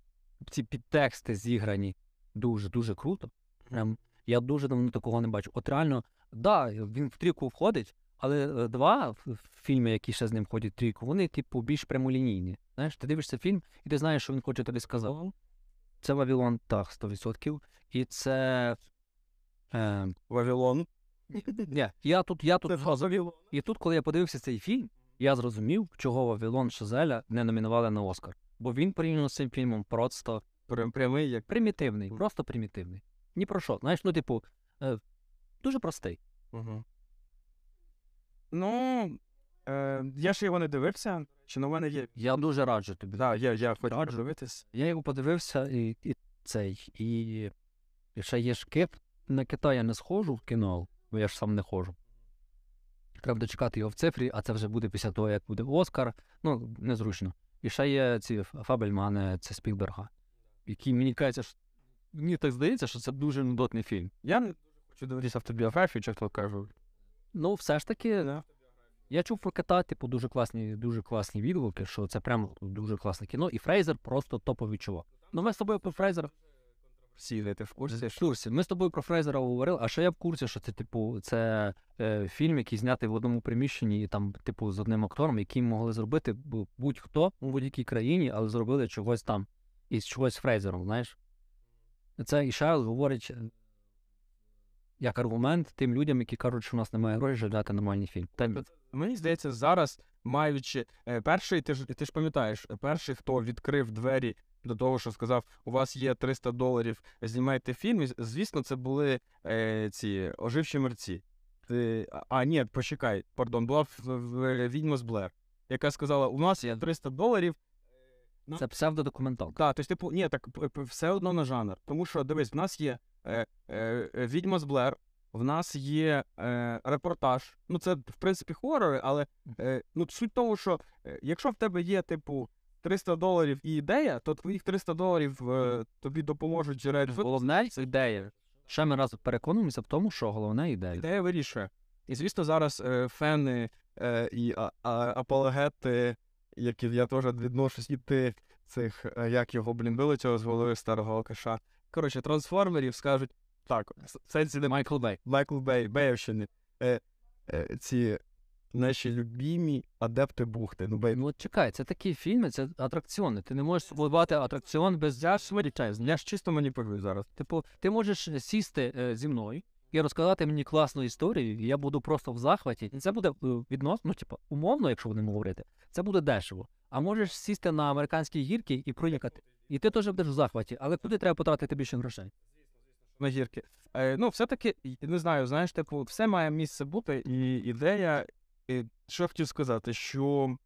ці підтексти зіграні дуже-дуже круто. Прям я дуже давно такого не бачу. От реально, да, він в трійку входить, але е, два фільми, які ще з ним входять в трійку, вони, типу, більш прямолінійні. Знаєш, ти дивишся фільм, і ти знаєш, що він хоче тобі сказати. Це Вавилон, так, 100%. І це. Е, Вавилон. ні, я тут, я тут і тут, коли я подивився цей фільм, я зрозумів, чого Вавилон Шазеля не номінували на Оскар. Бо він порівняно з цим фільмом просто прямий, як. примітивний, просто примітивний. Ні про що. Знаєш, ну, типу, е, дуже простий. Угу. Ну. Е, я ще його не дивився. Чи на мене є. Я дуже раджу тобі. Так, я, я хочу Раджу. подивитись. Я його подивився і, і цей. І, і ще є шкіп. На Китай я не схожу в кіно, бо я ж сам не ходжу. Треба дочекати його в цифрі, а це вже буде після того, як буде Оскар. Ну, незручно. І ще є ці Фабельмани, це Спілберга, які мені кажеться, що мені так здається, що це дуже нудотний фільм. Я не дуже хочу дивитися автобіографію, чесно кажу. Ну, все ж таки, Да. я чув про кота, типу, дуже класні, дуже класні відгуки, що це прям дуже класне кіно, і Фрейзер просто топовий чувак. Ну, ми з тобою про Фрейзера Всі, ти в курсі? в курсі. Ми з тобою про Фрейзера говорили, а ще я в курсі, що це, типу, це е, фільм, який знятий в одному приміщенні, і там, типу, з одним актором, який могли зробити будь-хто у будь-якій країні, але зробили чогось там із чогось Фрейзером, знаєш. Це і Шарль говорить як аргумент тим людям, які кажуть, що у нас немає грошей глядати нормальний фільм. Та, Мені здається, зараз, маючи е, перший, ти ж ти ж пам'ятаєш, е, перший, хто відкрив двері до того, що сказав, у вас є 300 доларів, знімайте фільм. і, Звісно, це були е, ці оживші мерці. Ти, а, ні, почекай, пардон, була відьма з Блер, яка сказала, у нас є 300 доларів. це псевдодокументалка. Так, тобто, типу, ні, так все одно на жанр. Тому що, дивись, в нас є е, е, е, відьма з Блер, в нас є е, репортаж. Ну, це, в принципі, хорори, але е, ну, суть того, що е, якщо в тебе є, типу, 300 доларів і ідея, то твоїх 300 доларів е, тобі допоможуть джерель. Головне ідея. Ще ми раз переконуємося в тому, що головне ідея. Ідея вирішує. І звісно, зараз е, фени е, і а, а, апологети які я теж відношусь і ти цих, е, як його, блін, цього з голови старого алкаша. Коротше, трансформерів скажуть так, в сенсі не Майкл Бей. Майкл Бей, Беївщини. Е, е, ці наші любімі адепти бухти. Ну, Бей, Ну от чекай, це такі фільми, це атракціони. Ти не можеш впливати атракціон без ж я ж чисто маніпулюю зараз. Типу, ти можеш е, сісти е, зі мною і розказати мені класну історію, і я буду просто в захваті. І це буде е, відносно, ну, типу, умовно, якщо будемо говорити, це буде дешево. А можеш сісти на американські гірки і проїхати. І ти теж будеш в захваті, але куди треба потратити більше грошей? на гірки. Е, ну, все-таки, не знаю, знаєш, типу, все має місце бути, і ідея, і, що я хотів сказати, що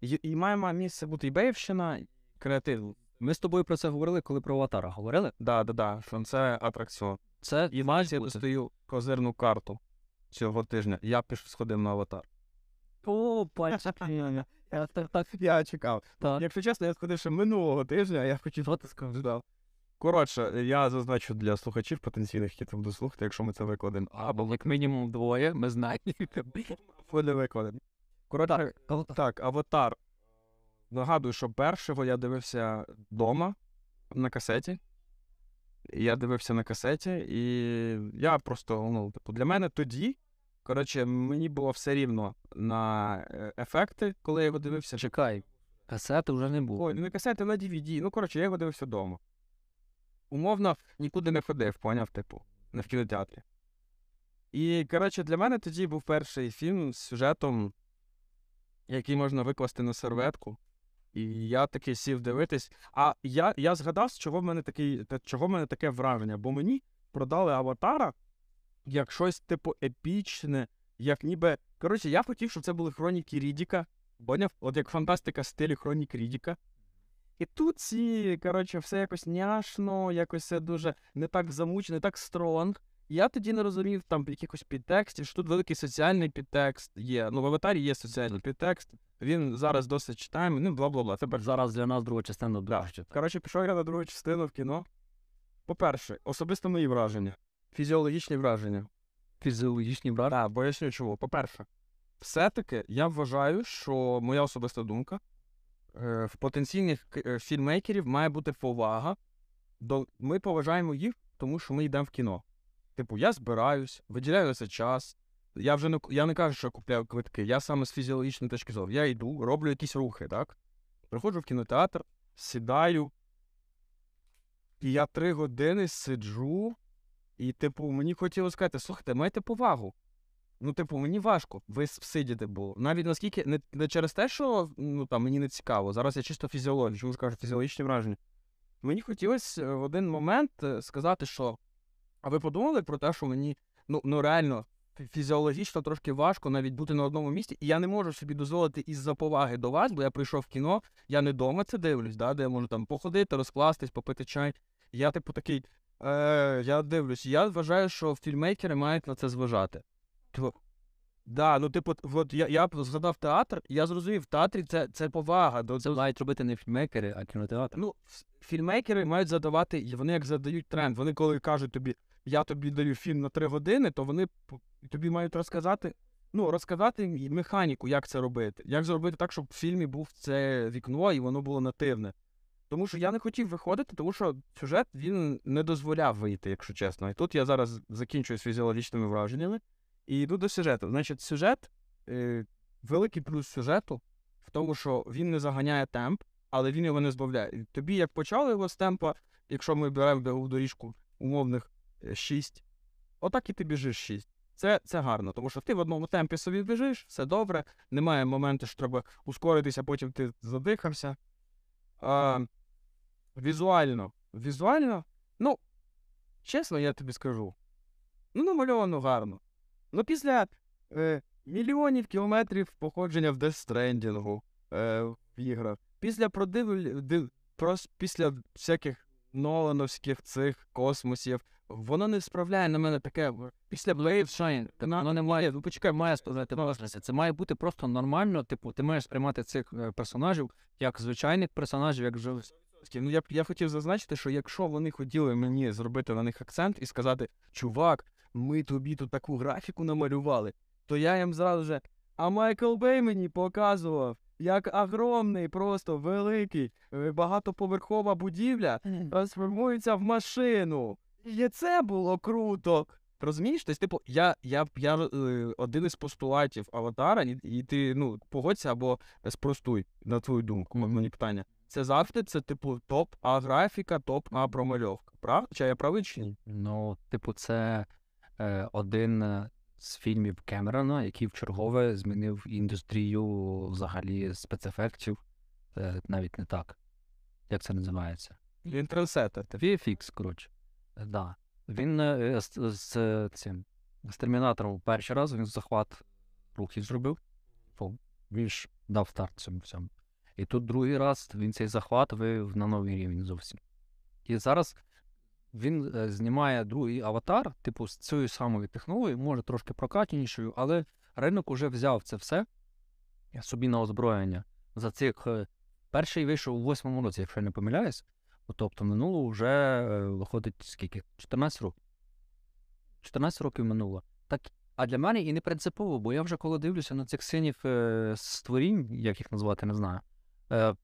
і, і має ма- місце бути і Беївщина, і креатив. Ми з тобою про це говорили, коли про аватара говорили. Да, да, да, що це атракціон. Це І я достаю козирну карту цього тижня. Я пішов сходив на аватар. о, пальчики. (laughs) Я так, так, Я чекав. Якщо чесно, я сходив ще минулого тижня, а я хотів. Сказав? Коротше, я зазначу для слухачів потенційних, які це будуть слухати, якщо ми це викладемо. Або як мінімум двоє, ми знаємо. (laughs) Буде викладено. Коротше, так, аватар. Нагадую, що першого я дивився вдома на касеті. Я дивився на касеті, і я просто, ну, типу, для мене тоді, коротше, мені було все рівно на е, ефекти, коли я його дивився. Чекай, касети вже не було. Ой, не касети, на DVD. Ну, коротше, я його дивився вдома. Умовно, нікуди не ходив, поняв, типу, не в кінотеатрі. І, коротше, для мене тоді був перший фільм з сюжетом, який можна викласти на серветку. І я такий сів дивитись. А я, я згадав, з чого в мене такий, чого в мене таке враження, бо мені продали аватара як щось, типу, епічне, як ніби. Коротше, я хотів, щоб це були хроніки Рідіка. Поняв? От як фантастика в стилі хронік Рідіка. І тут ці, коротше, все якось няшно, якось все дуже не так замучено, не так стронг. Я тоді не розумів там якихось підтекстів, що тут великий соціальний підтекст є. Ну, в аватарі є соціальний підтекст. Він зараз досить читаємо, ну бла бла бла. Тепер Зараз для нас друга частина дорожча. Коротше, пішов я на другу частину в кіно. По-перше, особисто мої враження. Фізіологічні враження. Фізіологічні брат. Так, поясню чому. По-перше, все-таки я вважаю, що моя особиста думка. е, В потенційних е, фільмейкерів має бути повага. До... Ми поважаємо їх, тому що ми йдемо в кіно. Типу, я збираюсь, виділяю на це час. Я вже не, я не кажу, що купляю квитки. Я саме з фізіологічної точки зору. Я йду, роблю якісь рухи, так? Приходжу в кінотеатр, сідаю, і я три години сиджу, і, типу, мені хотілося сказати, слухайте, майте повагу. Ну, типу, мені важко вис- всидіти було. Навіть наскільки не, не через те, що ну, там, мені не цікаво. Зараз я чисто фізіологію, чому скажу фізіологічні враження. Мені хотілося е, в один момент е, сказати, що а ви подумали про те, що мені ну, ну реально фізіологічно трошки важко навіть бути на одному місці, і я не можу собі дозволити із-за поваги до вас, бо я прийшов в кіно, я не вдома це дивлюсь, да, де я можу там походити, розкластись, попити чай. Я, типу, такий. Е, я дивлюсь, я вважаю, що фільмейкери мають на це зважати. Типу, да, ну, типу, от я, я згадав театр, і я зрозумів, в театрі це, це повага до, Це мають робити не фільмейкери, а кінотеатр. Ну, фільмейкери мають задавати, і вони як задають тренд. Вони коли кажуть тобі, я тобі даю фільм на три години, то вони тобі мають розказати, ну, розказати механіку, як це робити. Як зробити так, щоб в фільмі був це вікно і воно було нативне. Тому що я не хотів виходити, тому що сюжет він не дозволяв вийти, якщо чесно. І тут я зараз закінчую з фізіологічними враженнями і йду до сюжету. Значить, сюжет, е, великий плюс сюжету в тому, що він не заганяє темп, але він його не збавляє. Тобі як почали його з темпа, якщо ми беремо бігову доріжку умовних 6, отак і ти біжиш 6. Це, це гарно, тому що ти в одному темпі собі біжиш, все добре, немає моменту, що треба ускоритися, потім ти задихався. А, візуально. Візуально, ну, чесно, я тобі скажу. Ну, намальовано гарно. Ну, після е, мільйонів кілометрів походження в Stranding, е, в іграх, після продивль... див... прос... після всяких Нолановських цих космосів, воно не справляє на мене таке. Після Blade Shine, воно не має, ну почекай, має сказати можливість. Це має бути просто нормально. Типу, ти маєш сприймати цих е, персонажів як звичайних персонажів, як вже Ну, я, б- я хотів зазначити, що якщо вони хотіли мені зробити на них акцент і сказати, чувак, ми тобі тут таку графіку намалювали, то я їм зразу же, а Майкл Бей мені показував, як огромний, просто великий, е, багатоповерхова будівля трансформується в машину. І це було круто. Розумієш? Тобто, типу, я, я, я е, один із постулатів аватара, і, і ти ну, погодься або спростуй на твою думку, мені питання. Це завжди це, типу, топ А графіка, топ А промальовка. Правда? Чи я правий чи ні? Ну, типу, це е, один е, з фільмів Кемерона, який в чергове змінив індустрію взагалі спецефектів. Е, навіть не так. Як це називається? Він. VFX, коротше. Е, Да. Він е, з, з, е, цим з термінатором перший раз він захват рухів зробив. Він ж дав старт цьому всьому. І тут другий раз він цей захват вивів на новий рівень зовсім. І зараз він е, знімає другий аватар, типу, з цією самою технологією, може трошки прокатнішою, але ринок уже взяв це все собі на озброєння. За цих е, перший вийшов у восьмому році, якщо я не помиляюсь. Тобто минуло вже е, виходить скільки? 14 років. 14 років минуло. Так, а для мене і не принципово, бо я вже коли дивлюся на цих синів створінь, як їх назвати, не знаю. Е,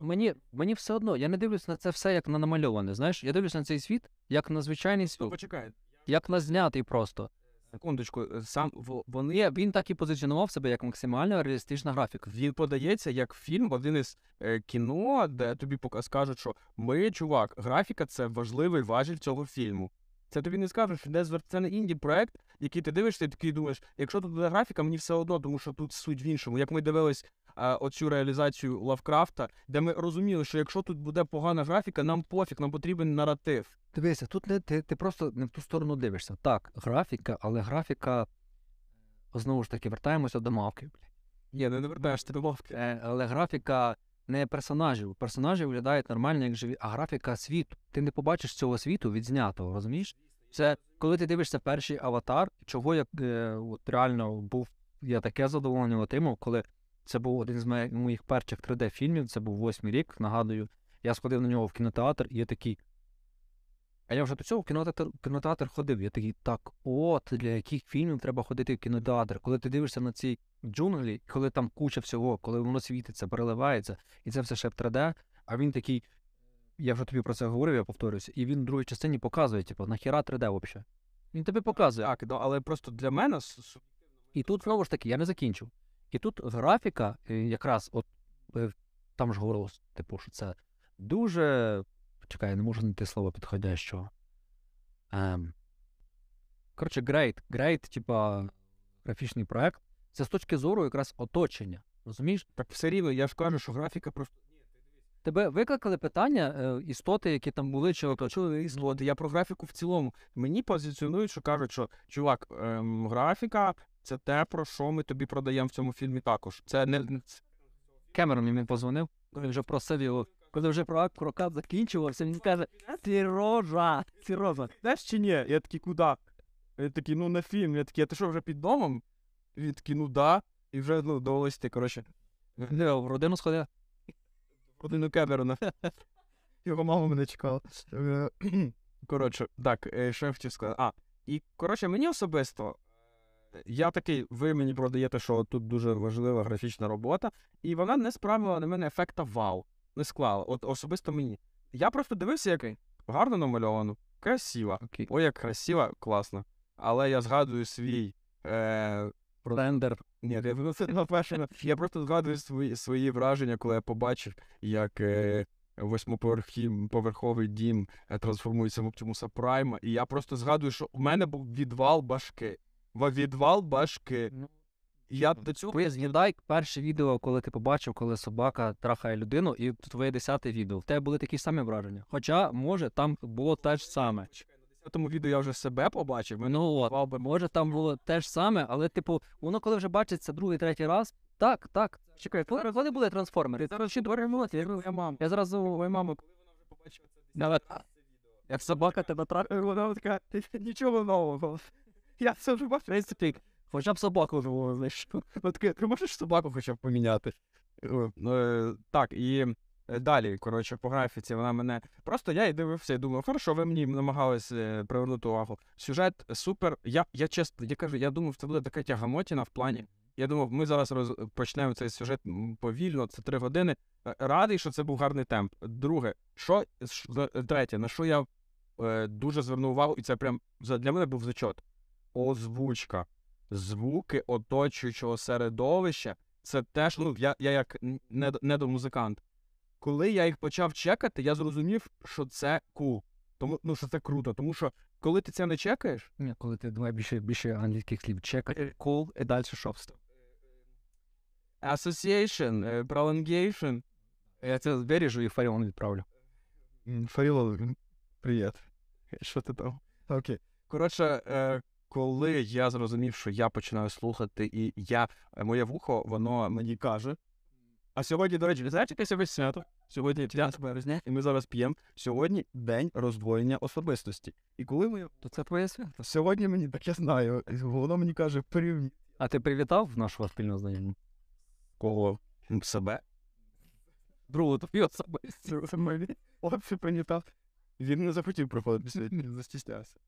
мені, мені все одно, я не дивлюся на це все як на намальоване. Знаєш, я дивлюся на цей світ як на звичайний світ, Почекай. як на знятий просто. Секундочку, е, сам вони він так і позиціонував себе як максимально реалістична графіка. Він подається як фільм, один із е, кіно, де тобі пока скажуть, що ми, чувак, графіка це важливий важіль цього фільму. Це тобі не скажуть, що де це не інді проект, який ти дивишся, і такий думаєш, якщо тут буде графіка, мені все одно, тому що тут суть в іншому. Як ми дивились оцю реалізацію Лавкрафта, де ми розуміли, що якщо тут буде погана графіка, нам пофіг, нам потрібен наратив. Дивися, тут не, ти, ти просто не в ту сторону дивишся. Так, графіка, але графіка. Знову ж таки, вертаємося до мавки. Ні, не вертаєшся до мовки. Е, але графіка не персонажів. Персонажі виглядають нормально, як живі, а графіка світу. Ти не побачиш цього світу відзнятого, розумієш? Це коли ти дивишся перший аватар, чого я е, от реально був, я таке задоволення отримав, коли це був один з моїх- перших 3D-фільмів, це був восьмий рік, нагадую. Я сходив на нього в кінотеатр, і я такий. А я вже до цього в кінотеатр, кінотеатр ходив. Я такий, так, от для яких фільмів треба ходити в кінотеатр. Коли ти дивишся на ці джунглі, коли там куча всього, коли воно світиться, переливається, і це все ще в 3D, а він такий. Я вже тобі про це говорив, я повторююся, і він в другій частині показує, типу, нахіра 3D взагалі. Він тобі показує. Так, але просто для мене І тут знову ж таки, я не закінчив. І тут графіка, е, якраз, от е, там ж говорилось, типу, що це дуже. Чекай, я не можу знайти слово підходящого. Ем... Коротше, great. Great, типа, графічний проект. Це з точки зору якраз оточення. Розумієш? так все рівно, я ж кажу, що графіка просто. Тебе викликали питання, е, істоти, які там були, чи оточили От, я про графіку в цілому. Мені позиціонують, що кажуть, що чувак, ем, графіка це те, про що ми тобі продаємо в цьому фільмі також. Це не не- Кемерон мені позвонив, коли вже просив його, коли вже прокат, прокат закінчувався, він каже: Сірожа, Сірожа. знаєш чи ні? Я такий, куди? Я такий, ну на фільм. Я такий, а ти що вже під домом? Він такий, ну да. І вже ну, довелось ти, коротше, Не, в родину сходив. родину Кемерона. Його мама мене чекала. Е, Коротше, так, е, що я хотів сказати. А, і коротше, мені особисто. Я такий, ви мені продаєте, що тут дуже важлива графічна робота, і вона не справила на мене ефекта вау. Не склала. От особисто мені. Я просто дивився, як гарно намальовано, красиво. Окей. Ой, як красиво, класно. Але я згадую свій. Е, Рендер. ні. Я просто згадую свої, свої враження, коли я побачив, як е, восьмоповерховий дім е, трансформується в Оптимуса Прайма. І я просто згадую, що у мене був відвал башки. Ва- Відвал башки. Ну, я до цього. Згадай перше відео, коли ти побачив, коли собака трахає людину, і твоє десяте відео. В тебе були такі самі враження. Хоча, може, там було те ж саме. В тому відео я вже себе побачив. Ну от, може, там було те ж саме, але, типу, воно коли вже бачиться другий, третій раз, так, так. Чекай, коли, коли були трансформери? Зараз ще я говорю, я мам. Я зразу. Ой, мамо, коли вона вже побачила це Як собака тебе трахає. Вона така, нічого нового. Я це вже бачив. В принципі, хоча б собаку живого знайшов. Ну таке, ти можеш собаку хоча б поміняти. Ну, е, так, і е, далі, коротше, по графіці вона мене. Просто я і дивився і думав, хорошо, ви мені намагались е, привернути увагу. Сюжет супер. Я, я чесно, я кажу, я думав, це буде така тягамотіна в плані. Я думав, ми зараз роз... почнемо цей сюжет повільно, це три години. Радий, що це був гарний темп. Друге, що третє, на що я е, дуже звернув увагу, і це прям для мене був зачот. Озвучка. Звуки оточуючого середовища. Це теж, ну, я, я як недомузикант. Коли я їх почав чекати, я зрозумів, що це кул. Тому, ну, що це круто. Тому що коли ти це не чекаєш, Ні, коли ти давай більше, більше англійських слів. Check, cool, і далі що? association, е, prolongation, Я це виріжу і Фаріон відправлю. Фаріло, привіт. Що ти там? Окей. Коротше, е, коли я зрозумів, що я починаю слухати, і я, е, моє вухо, воно мені каже. А сьогодні, до речі, знаєте, яке сьогодні свято? Сьогодні 9 березня, і ми зараз п'ємо. Сьогодні день роздвоєння особистості. І коли ми. То це твоє свято. Сьогодні мені так я знаю, воно мені каже, порівні. А ти привітав нашого спільного знайомого? Кого? Себе? Другу тобі особисто. Це мені. Хлопці принітав. Він не захотів приходити сьогодні, застіснявся.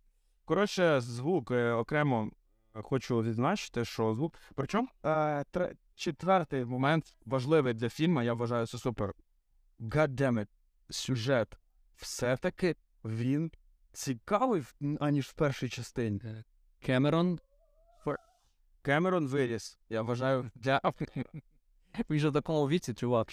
Коротше, звук е, окремо е, хочу відзначити, що звук. Причому е, тре- четвертий момент важливий для фільму, я вважаю, це супер. God damn it, сюжет. Все-таки він цікавий, аніж в першій частині. Кемерон. Кемерон виріс, я вважаю, для (laughs) Він же в такому віці, чувак.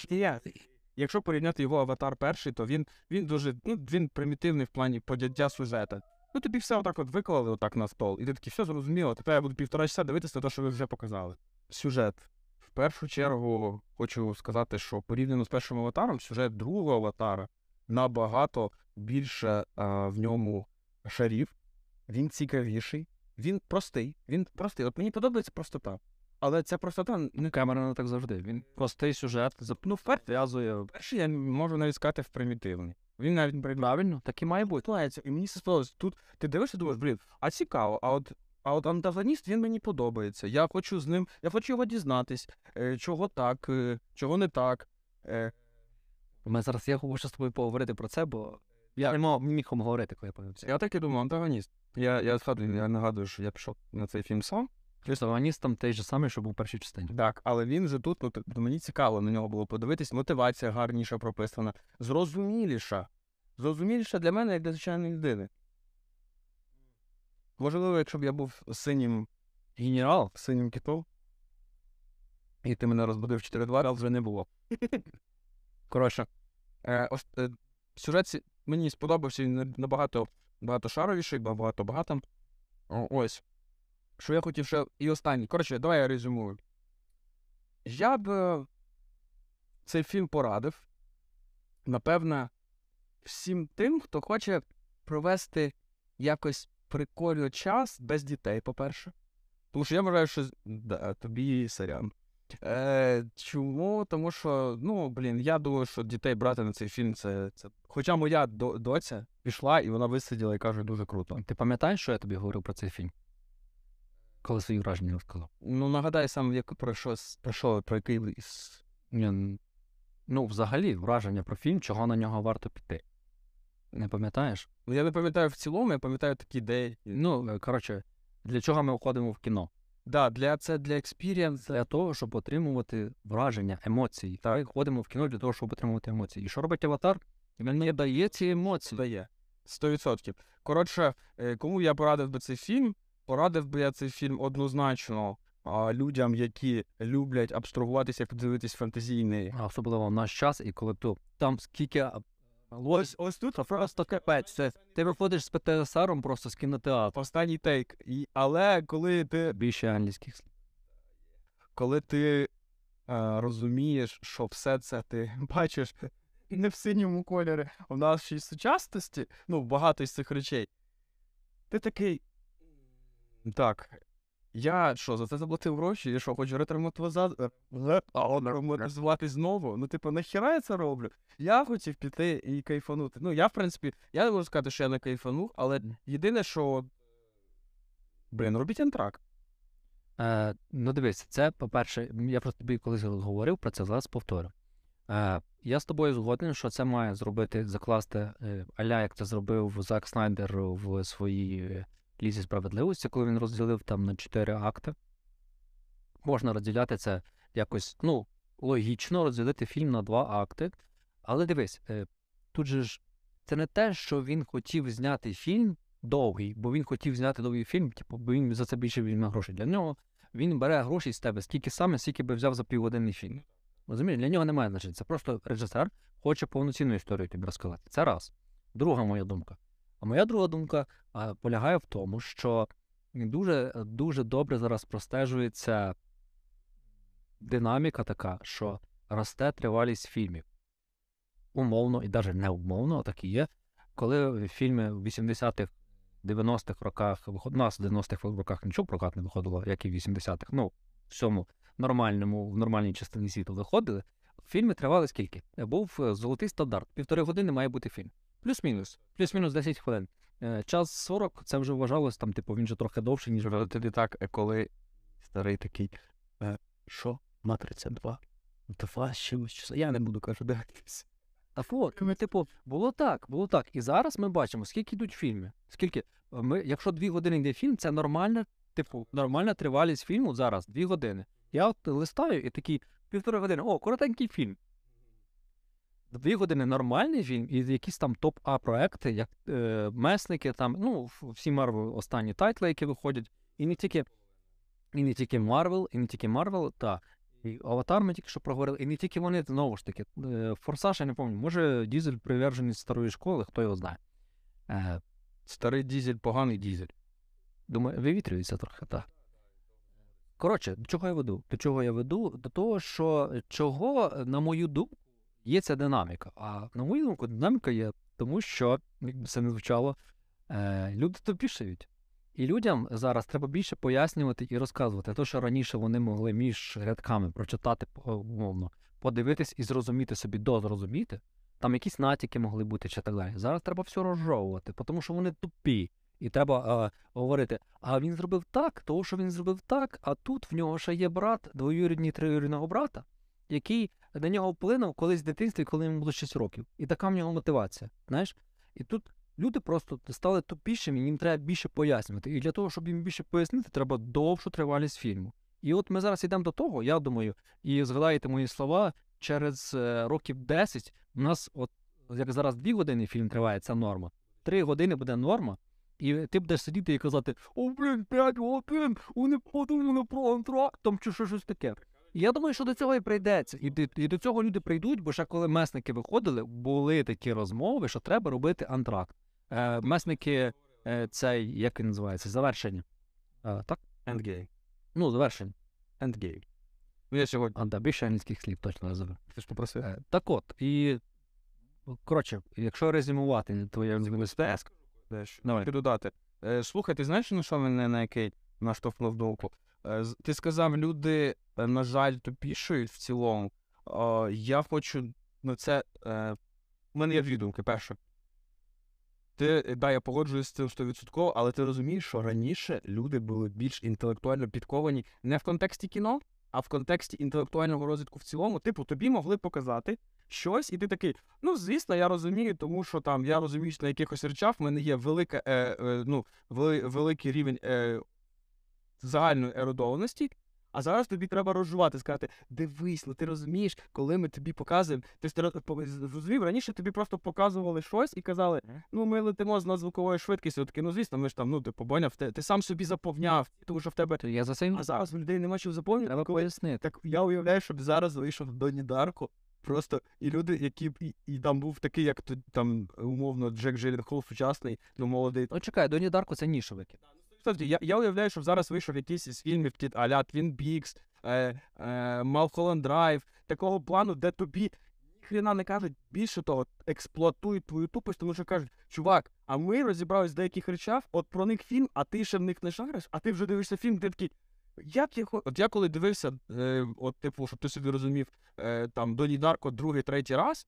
Якщо порівняти його аватар перший, то він, він дуже ну, він примітивний в плані подяття сюжета. Ну тобі все отак от виклали отак на стол, і ти такий, все зрозуміло, тепер я буду півтора часа дивитися на те, що ви вже показали. Сюжет. В першу чергу хочу сказати, що порівняно з першим аватаром, сюжет другого аватара набагато більше а, в ньому шарів. Він цікавіший, він простий. Він простий. От мені подобається простота. Але ця простота не Кемерон так завжди. Він простий сюжет, Ну, вперше, перший я можу навіть сказати в примітивний. Він навіть Правильно, так і має бути. і мені це сподобалось. Тут ти дивишся, думаєш, блін, а цікаво, а от. А от антагоніст він мені подобається. Я хочу з ним, я хочу його дізнатись, е, чого так, е, чого не так. Е, Ми зараз я хочу з тобою поговорити про це, бо я не міг говорити, коли я появився. я так і думав, антагоніст. Я, я я нагадую, що я пішов на цей фільм сам. Антагоніст там той же самий, що був у першій частині. Так, але він же тут, ну, мені цікаво на нього було подивитись, мотивація гарніша прописана, зрозуміліша. Зрозуміліша для мене, як для звичайної людини. Можливо, якщо б я був синім, Генерал? синім китом, і ти мене розбудив 4-2, Але вже не було. Коротше, е, е, сюжет мені сподобався набагато багатошаровіший, багато багато. Ось. Що я хотів ще. І останній. Коротше, давай я резюмую. Я б е, цей фільм порадив, напевне, всім тим, хто хоче провести якось прикольно час без дітей, по-перше. Тому що я вважаю, що да, тобі сорян. Е, чому? Тому що, ну, блін, я думаю, що дітей брати на цей фільм це. це... Хоча моя до- доця пішла і вона висиділа і каже, дуже круто. Ти пам'ятаєш, що я тобі говорив про цей фільм? Коли свої враження розказав? Ну, нагадай сам, як про що, про що, про який ну, взагалі, враження про фільм, чого на нього варто піти. Не пам'ятаєш? Ну, я не пам'ятаю в цілому, я пам'ятаю такі ідеї. Ну, е, коротше, для чого ми входимо в кіно? Да, для це для experience. Для того, щоб отримувати враження, емоції. Ми ходимо в кіно для того, щоб отримувати емоції. І що робить аватар? Він не дає ці емоції. дає. 100%. Коротше, е, кому я порадив би цей фільм? Порадив би я цей фільм однозначно а, людям, які люблять абстрагуватися, як дивитись фантазійний. А особливо в наш час, і коли то там скільки. Ось, ось тут просто капець. Це, ти виходиш з ПТСРом просто з кінотеатру. Останній тейк. І, але коли ти, Більше англійських слів. коли ти е, розумієш, що все це ти (laughs) бачиш не в синьому кольорі, а в нашій сучасності, ну, багато із цих речей, ти такий. Так. Я що, за це заплатив гроші? Я що, хочу ретравматизувати знову? Ну, типу, нахіра я це роблю? Я хотів піти і кайфанути. Ну, я, в принципі, я не можу сказати, що я не кайфанув, але єдине, що. Блін, робіть антрак. Е, ну дивись, це, по-перше, я просто тобі колись говорив про це, зараз повторю. Е, я з тобою згоден, що це має зробити, закласти е, аля, як це зробив Зак Снайдер в своїй е, лізі справедливості, коли він розділив там на чотири акти. можна розділяти це якось, ну, логічно розділити фільм на два акти. Але дивись, е, тут же ж це не те, що він хотів зняти фільм довгий, бо він хотів зняти довгий фільм, типу, бо він за це більше візьме грошей. Для нього він бере гроші з тебе, скільки саме, скільки би взяв за півгодинний фільм. Розумієш, для нього немає значення. Це просто режисер хоче повноцінну історію тобі розказати. Це раз. Друга моя думка. А моя друга думка полягає в тому, що дуже, дуже добре зараз простежується динаміка така, що росте тривалість фільмів. Умовно і навіть не умовно, а так і є. Коли фільми в 80-х, 90-х роках у нас в 90-х роках нічого прокат не виходило, як і в 80-х. Ну, в всьому нормальному, в нормальній частині світу виходили. Фільми тривали скільки? Був е, золотий стандарт. Півтори години має бути фільм. Плюс-мінус. Плюс-мінус 10 хвилин. Е, Час 40 це вже вважалось там, типу, він же трохи довший, ніж Ти так, е, коли старий такий, е, що? Матриця 2? Два з чимось часу. Я не буду кажу, дивитися. Та от, ну, типу, було так, було так. І зараз ми бачимо, скільки йдуть фільми. Скільки, ми, якщо дві години йде фільм, це нормальна, типу, нормальна тривалість фільму зараз, дві години. Я от листаю і такий півтори години, о, коротенький фільм. Дві години нормальний фільм, і якісь там топ-А проекти, як е, месники, там, ну, всі Марвел останні тайтли, які виходять, і не тільки, і не тільки Марвел, і не тільки Марвел, та і Аватар ми тільки що проговорили, і не тільки вони, знову ж таки, е, Форсаж, я не пам'ятаю, Він Дізель привержений старої школи, хто його знає. Е, Старий Дізель, поганий Дізель. Думаю, вивітрюється трохи, так. Коротше, до чого я веду? До чого я веду? До того, що чого, на мою думку, є ця динаміка. А на мою думку, динаміка є тому, що, як би це не звучало, е, люди тупішають. І людям зараз треба більше пояснювати і розказувати. Те, що раніше вони могли між рядками прочитати умовно, подивитись і зрозуміти собі, дозрозуміти. Там якісь натяки могли бути чи так далі. Зараз треба все розжовувати, тому що вони тупі. І треба е, говорити, а він зробив так, тому що він зробив так, а тут в нього ще є брат, двоюрідний троюрідного брата, який на нього вплинув колись в дитинстві, коли йому було 6 років. І така в нього мотивація. Знаєш? І тут люди просто стали тупішими, їм треба більше пояснювати. І для того, щоб їм більше пояснити, треба довшу тривалість фільму. І от ми зараз йдемо до того, я думаю, і згадаєте мої слова, через е, років 10 у нас, от як зараз 2 години фільм триває, це норма. 3 години буде норма. І ти будеш сидіти і казати: О, блін, 5 годин, вони подумали про там чи що щось таке. Я думаю, що до цього і прийдеться. І, і до цього люди прийдуть, бо ще коли месники виходили, були такі розмови, що треба робити антракт. Е, месники, е, цей, як він називається, завершення. Е, так? Endgame. Ну, завершення. Endgame. Ну, я сьогодні. А, да, більше англійських слів точно назову. Ти ж попросив. Е, так от, і коротше, якщо резюмувати твоє Мистецтво. Дещо. Давай. Додати. Е, слухай, ти знаєш, на що мене на який наштовхнув думку? Е, ти сказав, люди, е, на жаль, тупішують в цілому. Я хочу, ну це. Е, у мене є дві думки. Перша. Ти, е, да, я погоджуюсь з цим 100%, але ти розумієш, що раніше люди були більш інтелектуально підковані не в контексті кіно, а в контексті інтелектуального розвитку в цілому. Типу, тобі могли показати щось, і ти такий, ну, звісно, я розумію, тому що там я розуміюсь на якихось речах, в мене є велика, е, е, ну, вели, великий рівень е, загальної ерудованості. А зараз тобі треба розжувати, сказати, дивись, ну ти розумієш, коли ми тобі показуємо. Ти зрозумів, раніше тобі просто показували щось і казали, ну ми летимо з надзвуковою швидкістю. Таке, ну звісно, ми ж там, ну ти побоняв, ти, ти сам собі заповняв, тому що в тебе. Я за й А зараз в людей нема чого заповнювати. треба коли- пояснити. Так я уявляю, щоб зараз вийшов Доні Дарко. Просто і люди, які б і, і там був такий, як там умовно Джек Джилленхол сучасний, ну молодий. Ну чекай, Доні Дарко це нішовий. Тобто, я, я уявляю, що зараз вийшов якийсь із фільмів ті- а-ля Твін Пікс, е, е, Малхолланд Драйв, такого плану, де тобі ніхрена не кажуть, більше того, експлуатують твою тупость, тому що кажуть, чувак, а ми розібрались в деяких речах, от про них фільм, а ти ще в них не шариш, а ти вже дивишся фільм, ти такий. Як я От я коли дивився, е, от, типу, щоб ти собі розумів, е, там Доні Дарко другий, третій раз,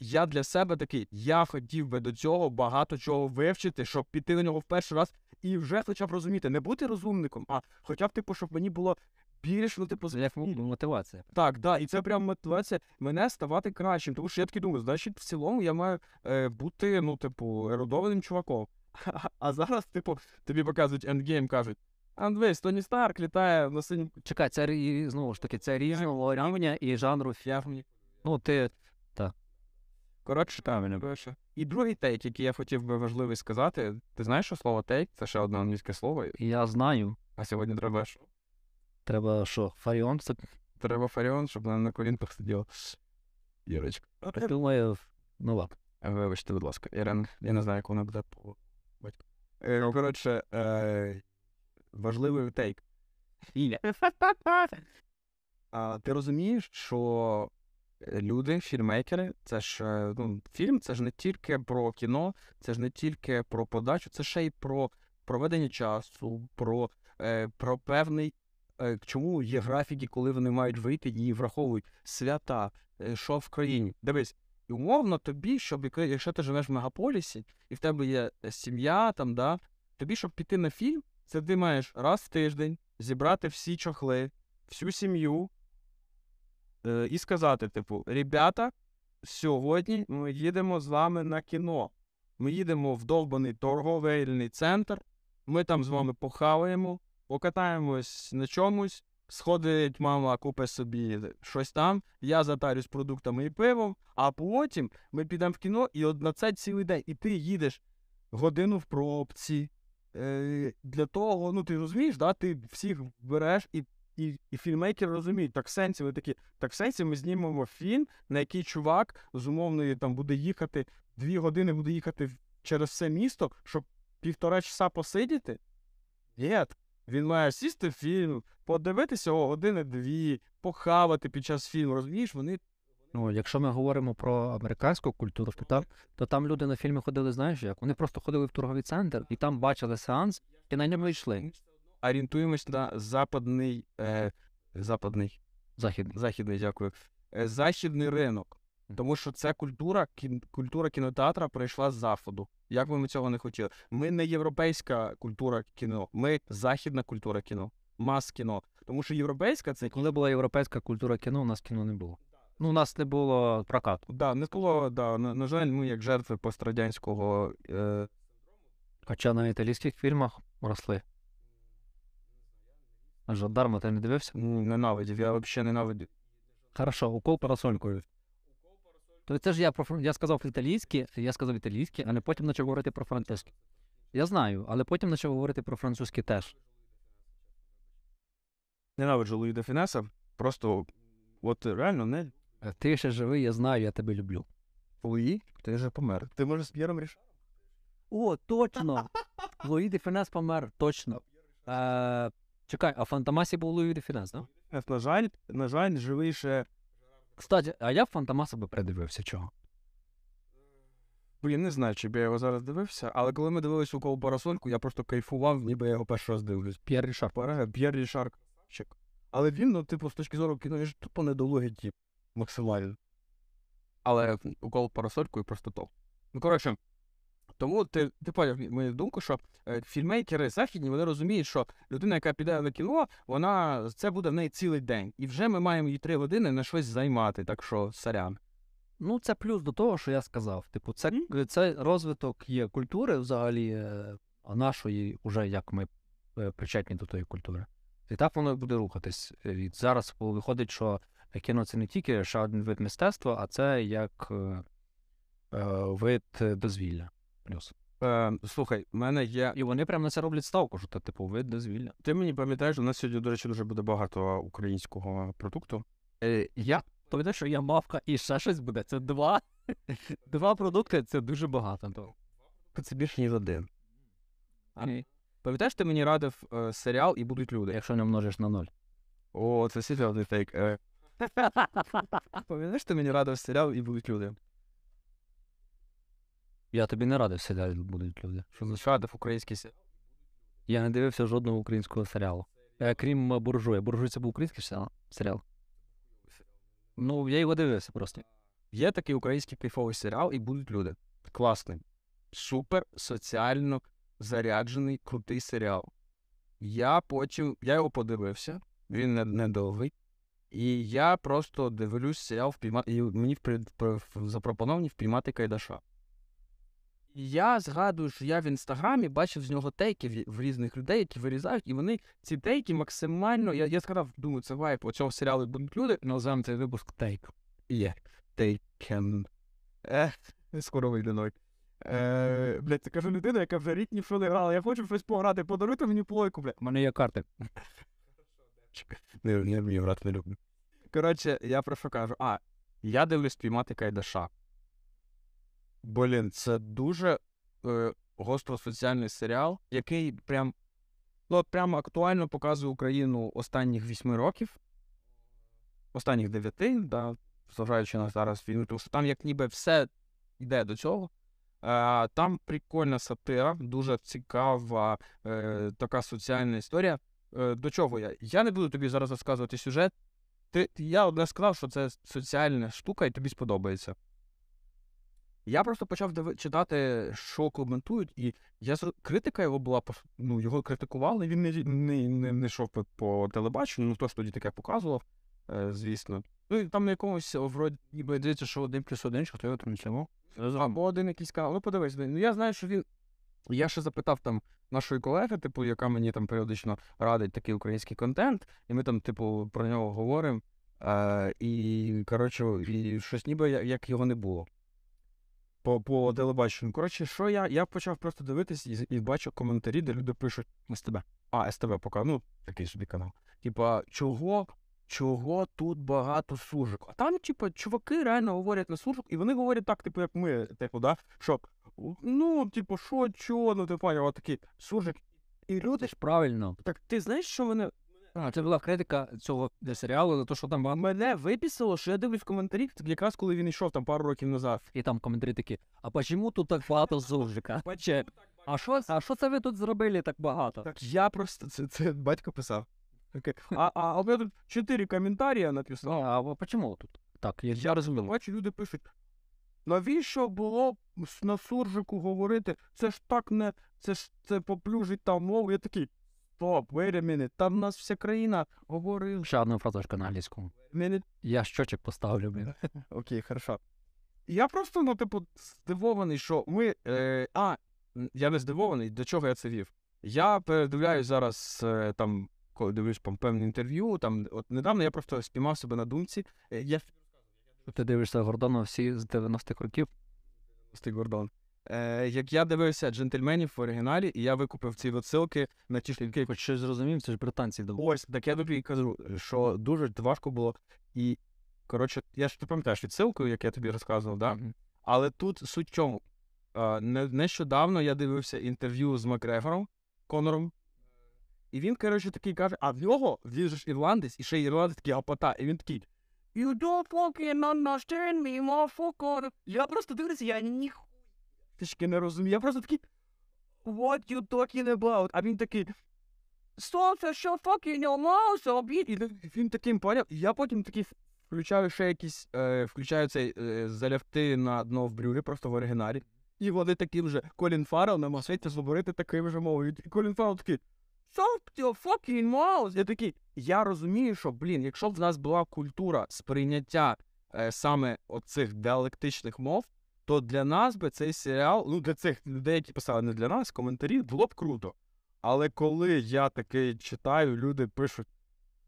я для себе такий, я хотів би до цього багато чого вивчити, щоб піти на нього в перший раз і вже хоча б розуміти, не бути розумником, а хоча б, типу, щоб мені було більш, ну, типу, як мотивація. так, да, і це прям мотивація мене ставати кращим. Тому що я такий думаю, значить, в цілому я маю е, бути, ну, типу, ерудованим чуваком. (laughs) А зараз, типу, тобі показують Endgame, кажуть, А дивись, Тоні Старк літає на синім. Чекай, це знову ж таки, це різного рівня і жанру. фіармі. Ну, ти Коротше, правильно. Коротше. І другий тейк, який я хотів би важливий сказати. Ти знаєш, що слово тейк це ще одне англійське слово, я знаю. а сьогодні треба що? Треба що, Фаріон Треба Фаріон, щоб вона на колінках сиділа. Ірочка. думаю, ну ладно. Вибачте, будь ласка, Ірен, я не знаю, як вона буде по батьку. Е, коротше, е, важливий тейк. А, ти розумієш, що люди, фільмейкери, це ж е, ну, фільм, це ж не тільки про кіно, це ж не тільки про подачу, це ще й про проведення часу, про, е, про певний. е, Чому є графіки, коли вони мають вийти і враховують свята, е, що в країні. Дивись, і умовно тобі, щоб якщо ти живеш в мегаполісі, і в тебе є е, сім'я, там, да, тобі, щоб піти на фільм, це ти маєш раз в тиждень зібрати всі чохли, всю сім'ю е, і сказати, типу, ребята, сьогодні ми їдемо з вами на кіно. Ми їдемо в довбаний торговельний центр, ми там з вами похаваємо, покатаємось на чомусь, сходить мама, купить собі щось там, я затарюсь продуктами і пивом, а потім ми підемо в кіно і от на це цілий день. І ти їдеш годину в пробці. Е, для того, ну ти розумієш, да, ти всіх береш і, і, і фільмейкери розуміють, так в сенсі, ви такі, так в сенсі ми знімемо фільм, на який чувак з умовної там буде їхати, дві години буде їхати через все місто, щоб півтора часа посидіти. Ні, він має сісти в фільм, подивитися о години-дві, похавати під час фільму. Розумієш, вони Ну, якщо ми говоримо про американську культуру, то там, то там люди на фільми ходили, знаєш як? Вони просто ходили в торговий центр і там бачили сеанс, і на ньому йшли. Орієнтуємось на западний, е, западний, Західний. західний, дякую, е, західний ринок. Тому що це культура, кін, культура кінотеатра прийшла з заходу. Як би ми цього не хотіли. Ми не європейська культура кіно, ми західна культура кіно, мас кіно. Тому що європейська це Коли була європейська культура кіно, у нас кіно не було. Ну, у нас не було прокату. да, не було, да, на, на жаль, ми як жертви пострадянського е, Хоча на італійських фільмах росли. А Жандарма ти не дивився? ненавидів. Я взагалі ненавидів. Хорошо, Укол парасолькою. То це ж я про фран- я сказав італійське, я сказав італійське, але потім почав говорити про французьке. Я знаю, але потім почав говорити про французьке теж. Ненавиджу Луї де Фінеса. Просто от реально не Е, Ти ще живий, я знаю, я тебе люблю. Луї, ти вже помер. Ти можеш з П'єром рішати. О, точно! Луї де Фінес помер, точно. Е, чекай, а в Фантомасі був Луї де Фінес, так? Да? На жаль, на жаль, живий ще. Кстати, а я в Фантомаса би передивився чого. Бо я не знаю, чи б я його зараз дивився, але коли ми дивились Укол парасолькою, я просто кайфував, ніби я його перший раз дивлюсь. П'єр Рішар. П'єр Рішар. Але він, ну, типу, з точки зору кіно, він ж тупо недолугий тип. Максимально. Але укол парасолькою просто топ. Ну, коротше, тому ти, ти поняв мою думку, що е, фільмейкери західні, вони розуміють, що людина, яка піде на кіно, вона це буде в неї цілий день. І вже ми маємо її три години на щось займати, так що сорян. Ну, це плюс до того, що я сказав. Типу, це, це розвиток є культури взагалі, е, а нашої, уже як ми причетні до тої культури. І так воно буде рухатись. І зараз виходить, що кіно це не тільки ще один вид мистецтва, а це як е, вид дозвілля. Плюс. Е, слухай, в мене є І вони прямо на це роблять ставку, що це типу вид дозвілля. Ти мені пам'ятаєш, у нас сьогодні, до речі, дуже буде багато українського продукту. Е, я Тобто, що є мавка і ще щось буде. Це два. (laughs) Два продукти це дуже багато. Це більше ніж один. Окей. Пам'ятаєш, ти мені радив е, серіал і будуть люди. Якщо не множиш на ноль. О, це серйозний тейк. Е. (laughs) Пам'ятаєш, ти мені радив серіал і будуть люди. Я тобі не радив серіалі будуть люди. Що за радив український серіал? Я не дивився жодного українського серіалу. Е, крім е, буржуя. Буржуй це був український серіал? серіал. Ну, я його дивився просто. Є такий український кайфовий серіал і будуть люди. Класний. Супер соціально заряджений, крутий серіал. Я потім, я його подивився, він не, недовгий. І я просто дивлюсь серіал впіймати. І мені впри- запропоновані впіймати Кайдаша. Я згадую, що я в інстаграмі бачив з нього тейки в, різних людей, які вирізають, і вони ці тейки максимально. Я, я сказав, думаю, це вайп у цього серіалу будуть люди. Називаємо цей випуск тейк. Є. Тейкен. Скоро вийде ноль. Е, блядь, це кажу людина, яка вже рік ні не грала. Я хочу щось пограти, подаруйте мені плойку, блядь. У мене є карти. Не, вмію грати, не люблю. Коротше, я про що кажу? А, я дивлюсь піймати Кайдаша. Блін, це дуже е, гостро соціальний серіал, який прям, ну, от прямо актуально показує Україну останніх вісьми років, останніх дев'яти, да, зважаючи на зараз війну, тому що там як ніби все йде до цього. Е, там прикольна сатира, дуже цікава е, така соціальна історія. Е, до чого я? Я не буду тобі зараз розказувати сюжет. Ти, я одне сказав, що це соціальна штука і тобі сподобається. Я просто почав диви- читати, що коментують, і я критика його була ну, його критикували, він не, не, не, не йшов по, по телебаченню, ну хто ж тоді таке показував, е, звісно. Ну і там на якомусь вроді ніби здається, що один плюс один, що хто його транслював. Або один якийсь канал. Ну, подивись, ну я знаю, що він. Я ще запитав там нашої колеги, типу, яка мені там періодично радить такий український контент, і ми там, типу, про нього говоримо. Е, і, коротше, і щось ніби як його не було. По, по телебаченню. Коротше, що я? Я почав просто дивитись і, і бачу коментарі, де люди пишуть СТБ. А, СТБ поки, ну, такий собі канал. Типа, чого, чого тут багато суржик? А там, типа, чуваки реально говорять на суржик, і вони говорять так, типу, як ми, типу, да, що, ну, типу, що, чого, ну, ти поняв, от такий суржик. І люди ж правильно. так ти знаєш, що мене А, це була критика цього серіалу за те, що там багато. мене виписало, що я дивлюсь коментарі, це якраз коли він йшов там пару років назад. І там коментарі такі, а почему тут так багато суржика? (laughs) Поче. А що, а що це ви тут зробили так багато? Так я просто це, це батько писав. Таке, А, а, а у мене тут чотири коментарі написано. А, а почему тут? Так, я, я розумію. Бачу, люди пишуть. Навіщо було на суржику говорити? Це ж так не. Це ж це поплюжить там мову. Я такий. Стоп, wait a minute, там в нас вся країна говорила. Ще одна фразочка на англійському. Minute. Я щочок поставлю, блін. (laughs) Окей, хорошо. Я просто, ну, типу, здивований, що ми. Е, а, я не здивований, до чого я це вів. Я передивляюсь зараз е, там, коли дивлюсь там, певне інтерв'ю. Там, от недавно я просто спіймав себе на думці. Е, я Ти дивишся Гордона всі з 90-х років. Стий Гордон. Е, як я дивився джентльменів в оригіналі, і я викупив ці відсилки на ті шлінки. Хоч щось зрозумів, це ж британці давали. Ось, так я тобі і кажу, що дуже важко було. І, коротше, я ж ти пам'ятаєш відсилку, як я тобі розказував, да? Мгм. Але тут суть в чому. Е, не, нещодавно я дивився інтерв'ю з Макгрегором, Конором. І він, коротше, такий каже: а в нього він же ж ірландець, і ще й ірландець такий апота. І він такий. You don't fucking understand me, motherfucker. Я просто дивлюся, я ніхуя трішки не розумію. Я просто такий. What you talking about? А він такий. Сонце, що fucking your mouth, обід. І він таким поняв. І я потім такий включаю ще якісь, е, включаю цей е, залягти на дно в брюлі, просто в оригіналі. І вони такі вже Колін Фаррелл намагаються говорити такою вже мовою. І Колін Фаррелл такий. Shut your fucking mouth! Я такий, я розумію, що, блін, якщо б в нас була культура сприйняття е, саме оцих діалектичних мов, то для нас би цей серіал, ну для цих людей, писали не для нас, коментарі, було б круто. Але коли я таки читаю, люди пишуть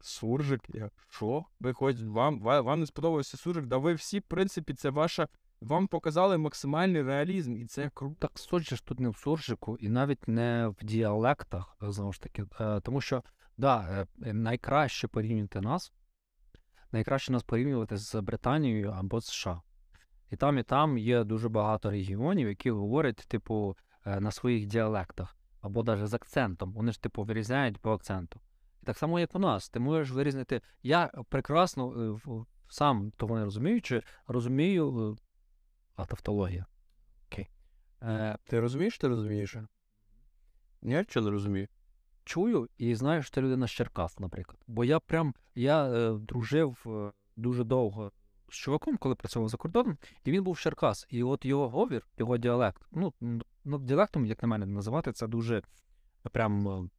суржик, я що? Ви хоч вам, вам не сподобався суржик? Да ви всі, в принципі, це ваша. Вам показали максимальний реалізм, і це круто. Так суть ж тут не в суржику і навіть не в діалектах, знову ж таки. Е, тому що, да, е, найкраще порівняти нас, найкраще нас порівнювати з Британією або США. І там, і там є дуже багато регіонів, які говорять, типу, е, на своїх діалектах, або навіть з акцентом. Вони ж, типу, вирізняють по акценту. І так само, як у нас, ти можеш вирізнити. Я прекрасно е, сам того не розуміючи, розумію. е, А тавтологія. Окей. Е, Ти розумієш, ти розумієш? Ні, що не розумію. чую і знаю, що ти людина з Черкас, наприклад. Бо я прям я е, дружив е, дуже довго з чуваком, коли працював за кордоном, і він був Черкас. І от його говір, його діалект, ну, ну діалектом, як на мене, називати, це дуже прям е,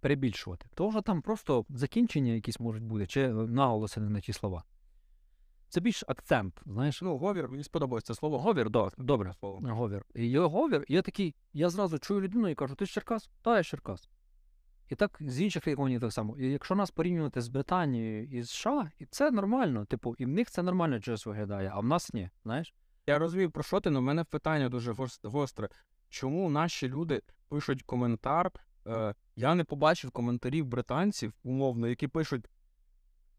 перебільшувати. Тому що там просто закінчення якісь можуть бути, чи наголоси не на ті слова. це більш акцент, знаєш. Ну, говір, мені сподобалось це слово. Говір, да, добре. Слово. Говір. І я говір, і я такий, я зразу чую людину і кажу, ти з Черкас? Та, я з Черкас. І так з інших регіонів так само. І якщо нас порівнювати з Британією і США, і це нормально. Типу, і в них це нормально щось виглядає, а в нас ні. Знаєш? Я розумію, про що ти, але в мене питання дуже гостре. Чому наші люди пишуть коментар? Е, я не побачив коментарів британців, умовно, які пишуть: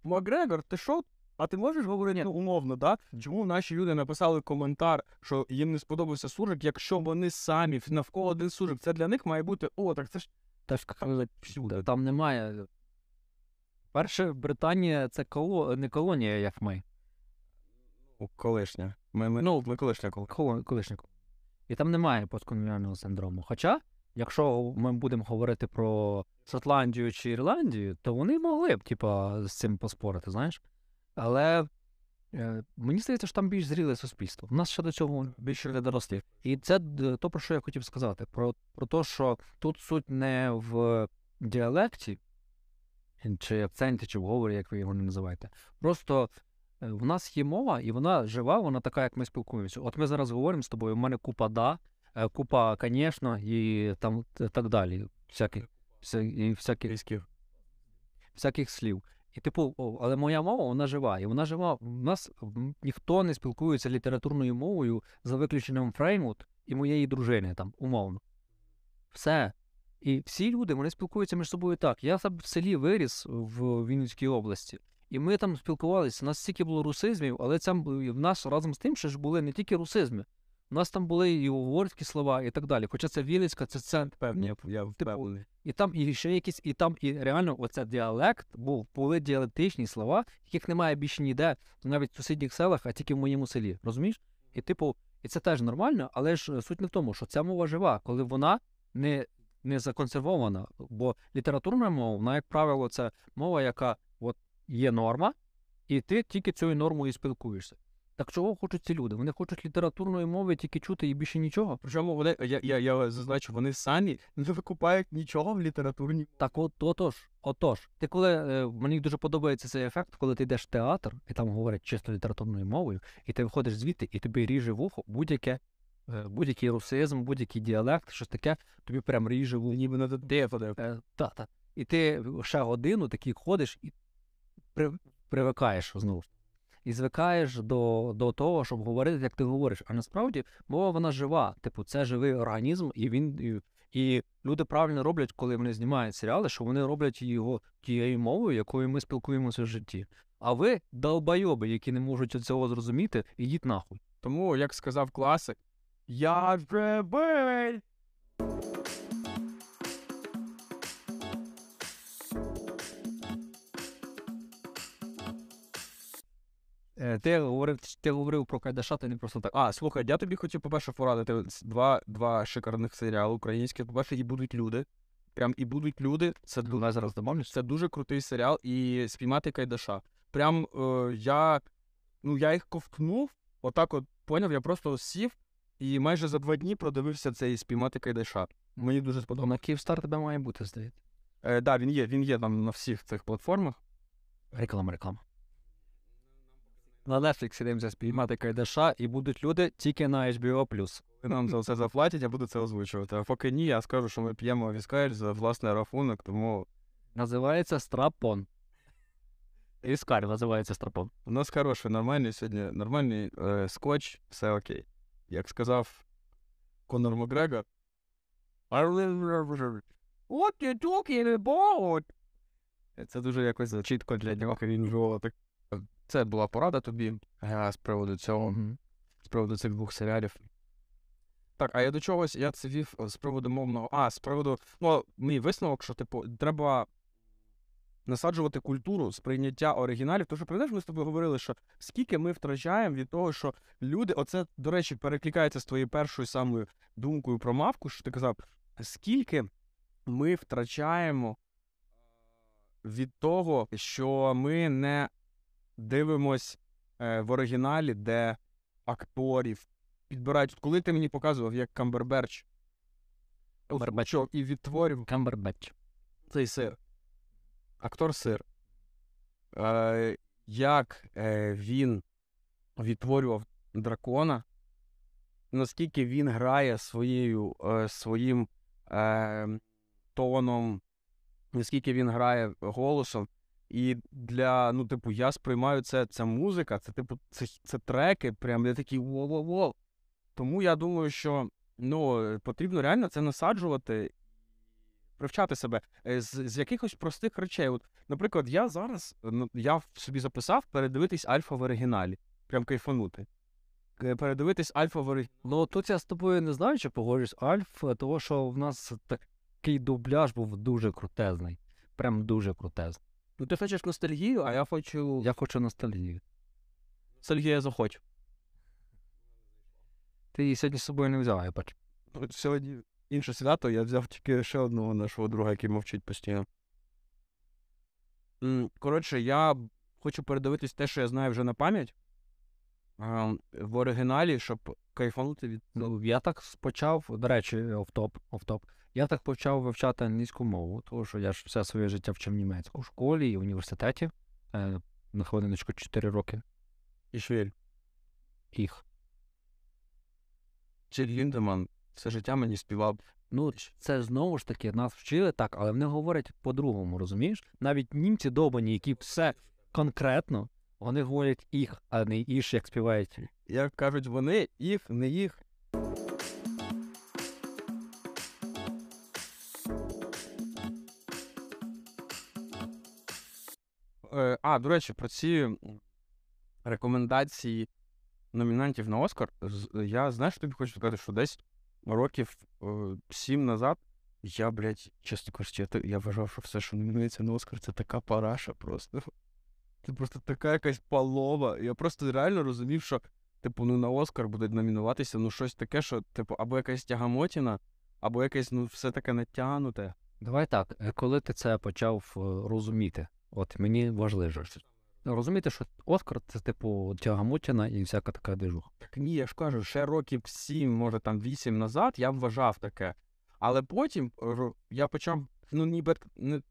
Макгрегор, ти що? А ти можеш говорити ну, умовно, да? Чому наші люди написали коментар, що їм не сподобався суржик, якщо вони самі навколо один суржик? Це для них має бути, о, так це ж Теж всюди. там немає. Перше, Британія це коло... не колонія, як ми. Ну, колишня. Ми, ми, Ну, ми колишня колишня. Коло... колишня. І там немає постколоніального синдрому. Хоча, якщо ми будемо говорити про Шотландію чи Ірландію, то вони могли б, типа, з цим поспорити, знаєш. Але е, мені здається, що там більш зріле суспільство. У нас ще до цього більше не дорослі. І це то, про що я хотів сказати. Про, про те, що тут суть не в діалекті, чи акценті, чи в говорі, як ви його не називаєте. Просто е, в нас є мова, і вона жива, вона така, як ми спілкуємося. От ми зараз говоримо з тобою, у мене купа да, е, купа, звісно, і там так далі. Всяких, вся, всяких всяких слів. І типу, але моя мова, вона жива. І вона жива. У нас ніхто не спілкується літературною мовою за виключенням Фреймут і моєї дружини, там, умовно. Все. І всі люди вони спілкуються між собою так. Я в селі виріс в Вінницькій області, і ми там спілкувалися. У нас стільки було русизмів, але бу- в нас разом з тим ще ж були не тільки русизми. У нас там були і угорські слова, і так далі. Хоча це Вінницька, це, це Певні, я, я впевнений. і там і ще якісь, і там і реально оце діалект був, були діалектичні слова, яких немає більше ніде, навіть в сусідніх селах, а тільки в моєму селі. Розумієш? І типу, і це теж нормально, але ж е, суть не в тому, що ця мова жива, коли вона не, не законсервована. Бо літературна мова, вона, як правило, це мова, яка от є норма, і ти тільки цією нормою спілкуєшся. Так чого хочуть ці люди? Вони хочуть літературної мови тільки чути і більше нічого. Причому вони, я, я, я зазначу, вони самі не викупають нічого в літературній. Так от отож, отож. Ти коли е, мені дуже подобається цей ефект, коли ти йдеш в театр, і там говорять чисто літературною мовою, і ти виходиш звідти, і тобі ріже вухо будь-яке, е, будь-який русизм, будь-який діалект, щось таке, тобі прям ріже вухо. Ніби на. Е, та, та. І ти ще годину такий ходиш і при, привикаєш знову. ж. І звикаєш до, до того, щоб говорити, як ти говориш. А насправді мова вона жива. Типу, це живий організм, і він. І, і люди правильно роблять, коли вони знімають серіали, що вони роблять його тією мовою, якою ми спілкуємося в житті. А ви долбойоби, які не можуть цього зрозуміти, ідіть нахуй. Тому, як сказав класик, я живий. Ти говорив, ти говорив про Кайдаша, ти не просто так. А, слухай, я тобі хотів, по-перше, порадити два, два шикарних серіали українські. По-перше, і будуть люди. Прям і будуть люди. Це, Давай зараз домовлюсь. це дуже крутий серіал. І спіймати Кайдаша. Прям е, я, ну, я їх ковтнув, отак от поняв, я просто сів і майже за два дні продивився цей спіймати Кайдаша. Мені дуже сподобалося. На Київстар тебе має бути, здається. Е, да, він є, він є там на всіх цих платформах. Реклама, реклама. На Netflix дивимося спіймати Кайдаша, і будуть люди тільки на HBO+. Нам за це заплатять, я буду це озвучувати. А поки ні, я скажу, що ми п'ємо віскарь за власний рахунок, тому Називається Страпон. Іскар називається Страпон. у нас хороший, нормальний сьогодні, нормальний е, скотч, все окей. Як сказав Конор Макгрегор. What you talking about? Це дуже якось чітко для нього він вживав так. Це була порада тобі е, з приводу цього, з приводу цих двох серіалів. Так, а я до чогось, я це вів е, з приводу мовного. А, з приводу. Ну, мій висновок, що, типу, треба насаджувати культуру сприйняття оригіналів. Тому що пам'ятаєш, ми з тобою говорили, що скільки ми втрачаємо від того, що люди, оце, до речі, перекликається з твоєю першою самою думкою про мавку, що ти казав, скільки ми втрачаємо від того, що ми не дивимось е, в оригіналі, де акторів підбирають. Коли ти мені показував, як Камберберч озвучував і відтворив Камбербетч. цей сир. Актор сир. Е, як е, він відтворював дракона, наскільки він грає своєю, е, своїм е, тоном, наскільки він грає голосом. І для, ну, типу, я сприймаю це, це музика, це, типу, це, це треки, прям я такий во-во-во. Тому я думаю, що ну, потрібно реально це насаджувати, привчати себе е, з, з якихось простих речей. От, наприклад, я зараз ну, я собі записав передивитись альфа в оригіналі, прям кайфанути. Е, Передивитись альфа в оригіналі. Ну тут я з тобою не знаю, чи погоджуюсь Альф, е, того що в нас такий дубляж був дуже крутезний. Прям дуже крутезний. Ну, ти хочеш ностальгію, а я хочу. Я хочу ностальгію. Ностальгія захочу. Ти її сьогодні з собою не взяв, я бачу. Сьогодні інше свято, я взяв тільки ще одного нашого друга, який мовчить постійно. Коротше, я хочу передивитись те, що я знаю вже на пам'ять. А, В оригіналі, щоб кайфанути від. Я так почав, до речі, офтоп, офтоп. Я так почав вивчати англійську мову, тому що я ж все своє життя вчив німецьку в школі і в університеті. Е, на хвилиночку 4 роки. І Швіль. Їх. Чи Ліндеман все життя мені співав. Ну, це знову ж таки нас вчили так, але вони говорять по-другому, розумієш? Навіть німці добані, які все конкретно, вони говорять їх, а не іш, як співають. Як кажуть вони, їх, не їх. Е, а, до речі, про ці рекомендації номінантів на Оскар. Я знаєш, тобі хочу сказати, що десь років е, сім назад я, блядь, чесно кажучи, я, я вважав, що все, що номінується на Оскар, це така параша просто. Це просто така якась полова. Я просто реально розумів, що, типу, ну на Оскар буде номінуватися ну щось таке, що, типу, або якась тягамотіна, або якесь, ну, все таке натягнуте. Давай так, е, коли ти це почав е, розуміти, от мені важливо. Розуміти, що Оскар це типу тягамутіна і всяка така движуха. Так ні, я ж кажу, ще років сім, може там вісім назад я вважав таке. Але потім я почав, ну ніби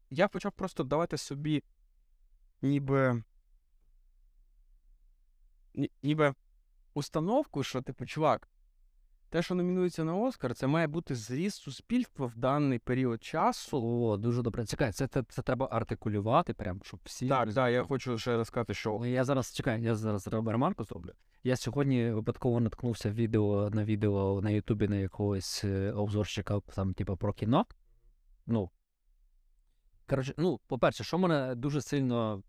я почав просто давати собі ніби. Ніби установку, що типу, чувак, те, що номінується на Оскар, це має бути зріст суспільства в даний період часу. О, дуже добре. Чекай, це, це, це треба артикулювати, прям, щоб всі. Так, так, я хочу ще раз сказати, що Я зараз чекай, я зараз ремарку зроблю. Я сьогодні випадково наткнувся відео на відео на Ютубі на якогось е, обзорщика там, типу, про кіно. Ну. Коротше, ну, по-перше, що мене дуже сильно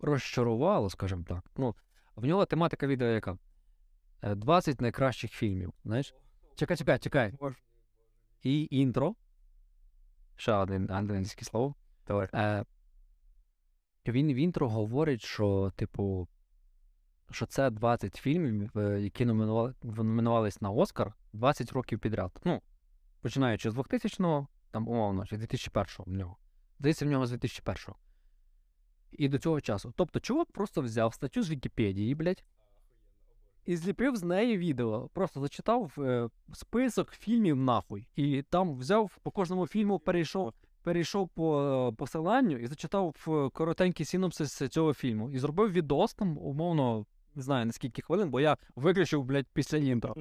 розчарувало, скажімо так. Ну, в нього тематика відео яка? Е, 20 найкращих фільмів. Знаєш? Чекай, чекай, чекай. І інтро. Ще один англійське слово. Е, він в інтро говорить, що, типу, що це 20 фільмів, е, які номінували, номінувались на Оскар 20 років підряд. Ну, починаючи з 2000-го, там, умовно, чи 2001-го в нього. Здається, в нього з 2001-го. І до цього часу. Тобто, чувак просто взяв статтю з Вікіпедії, блядь, і зліпив з неї відео. Просто зачитав е, список фільмів нахуй. І там взяв по кожному фільму, перейшов перейшов по е, посиланню і зачитав коротенький синопсис цього фільму. І зробив відос там, умовно, не знаю на скільки хвилин, бо я виключив, блядь, після інтро.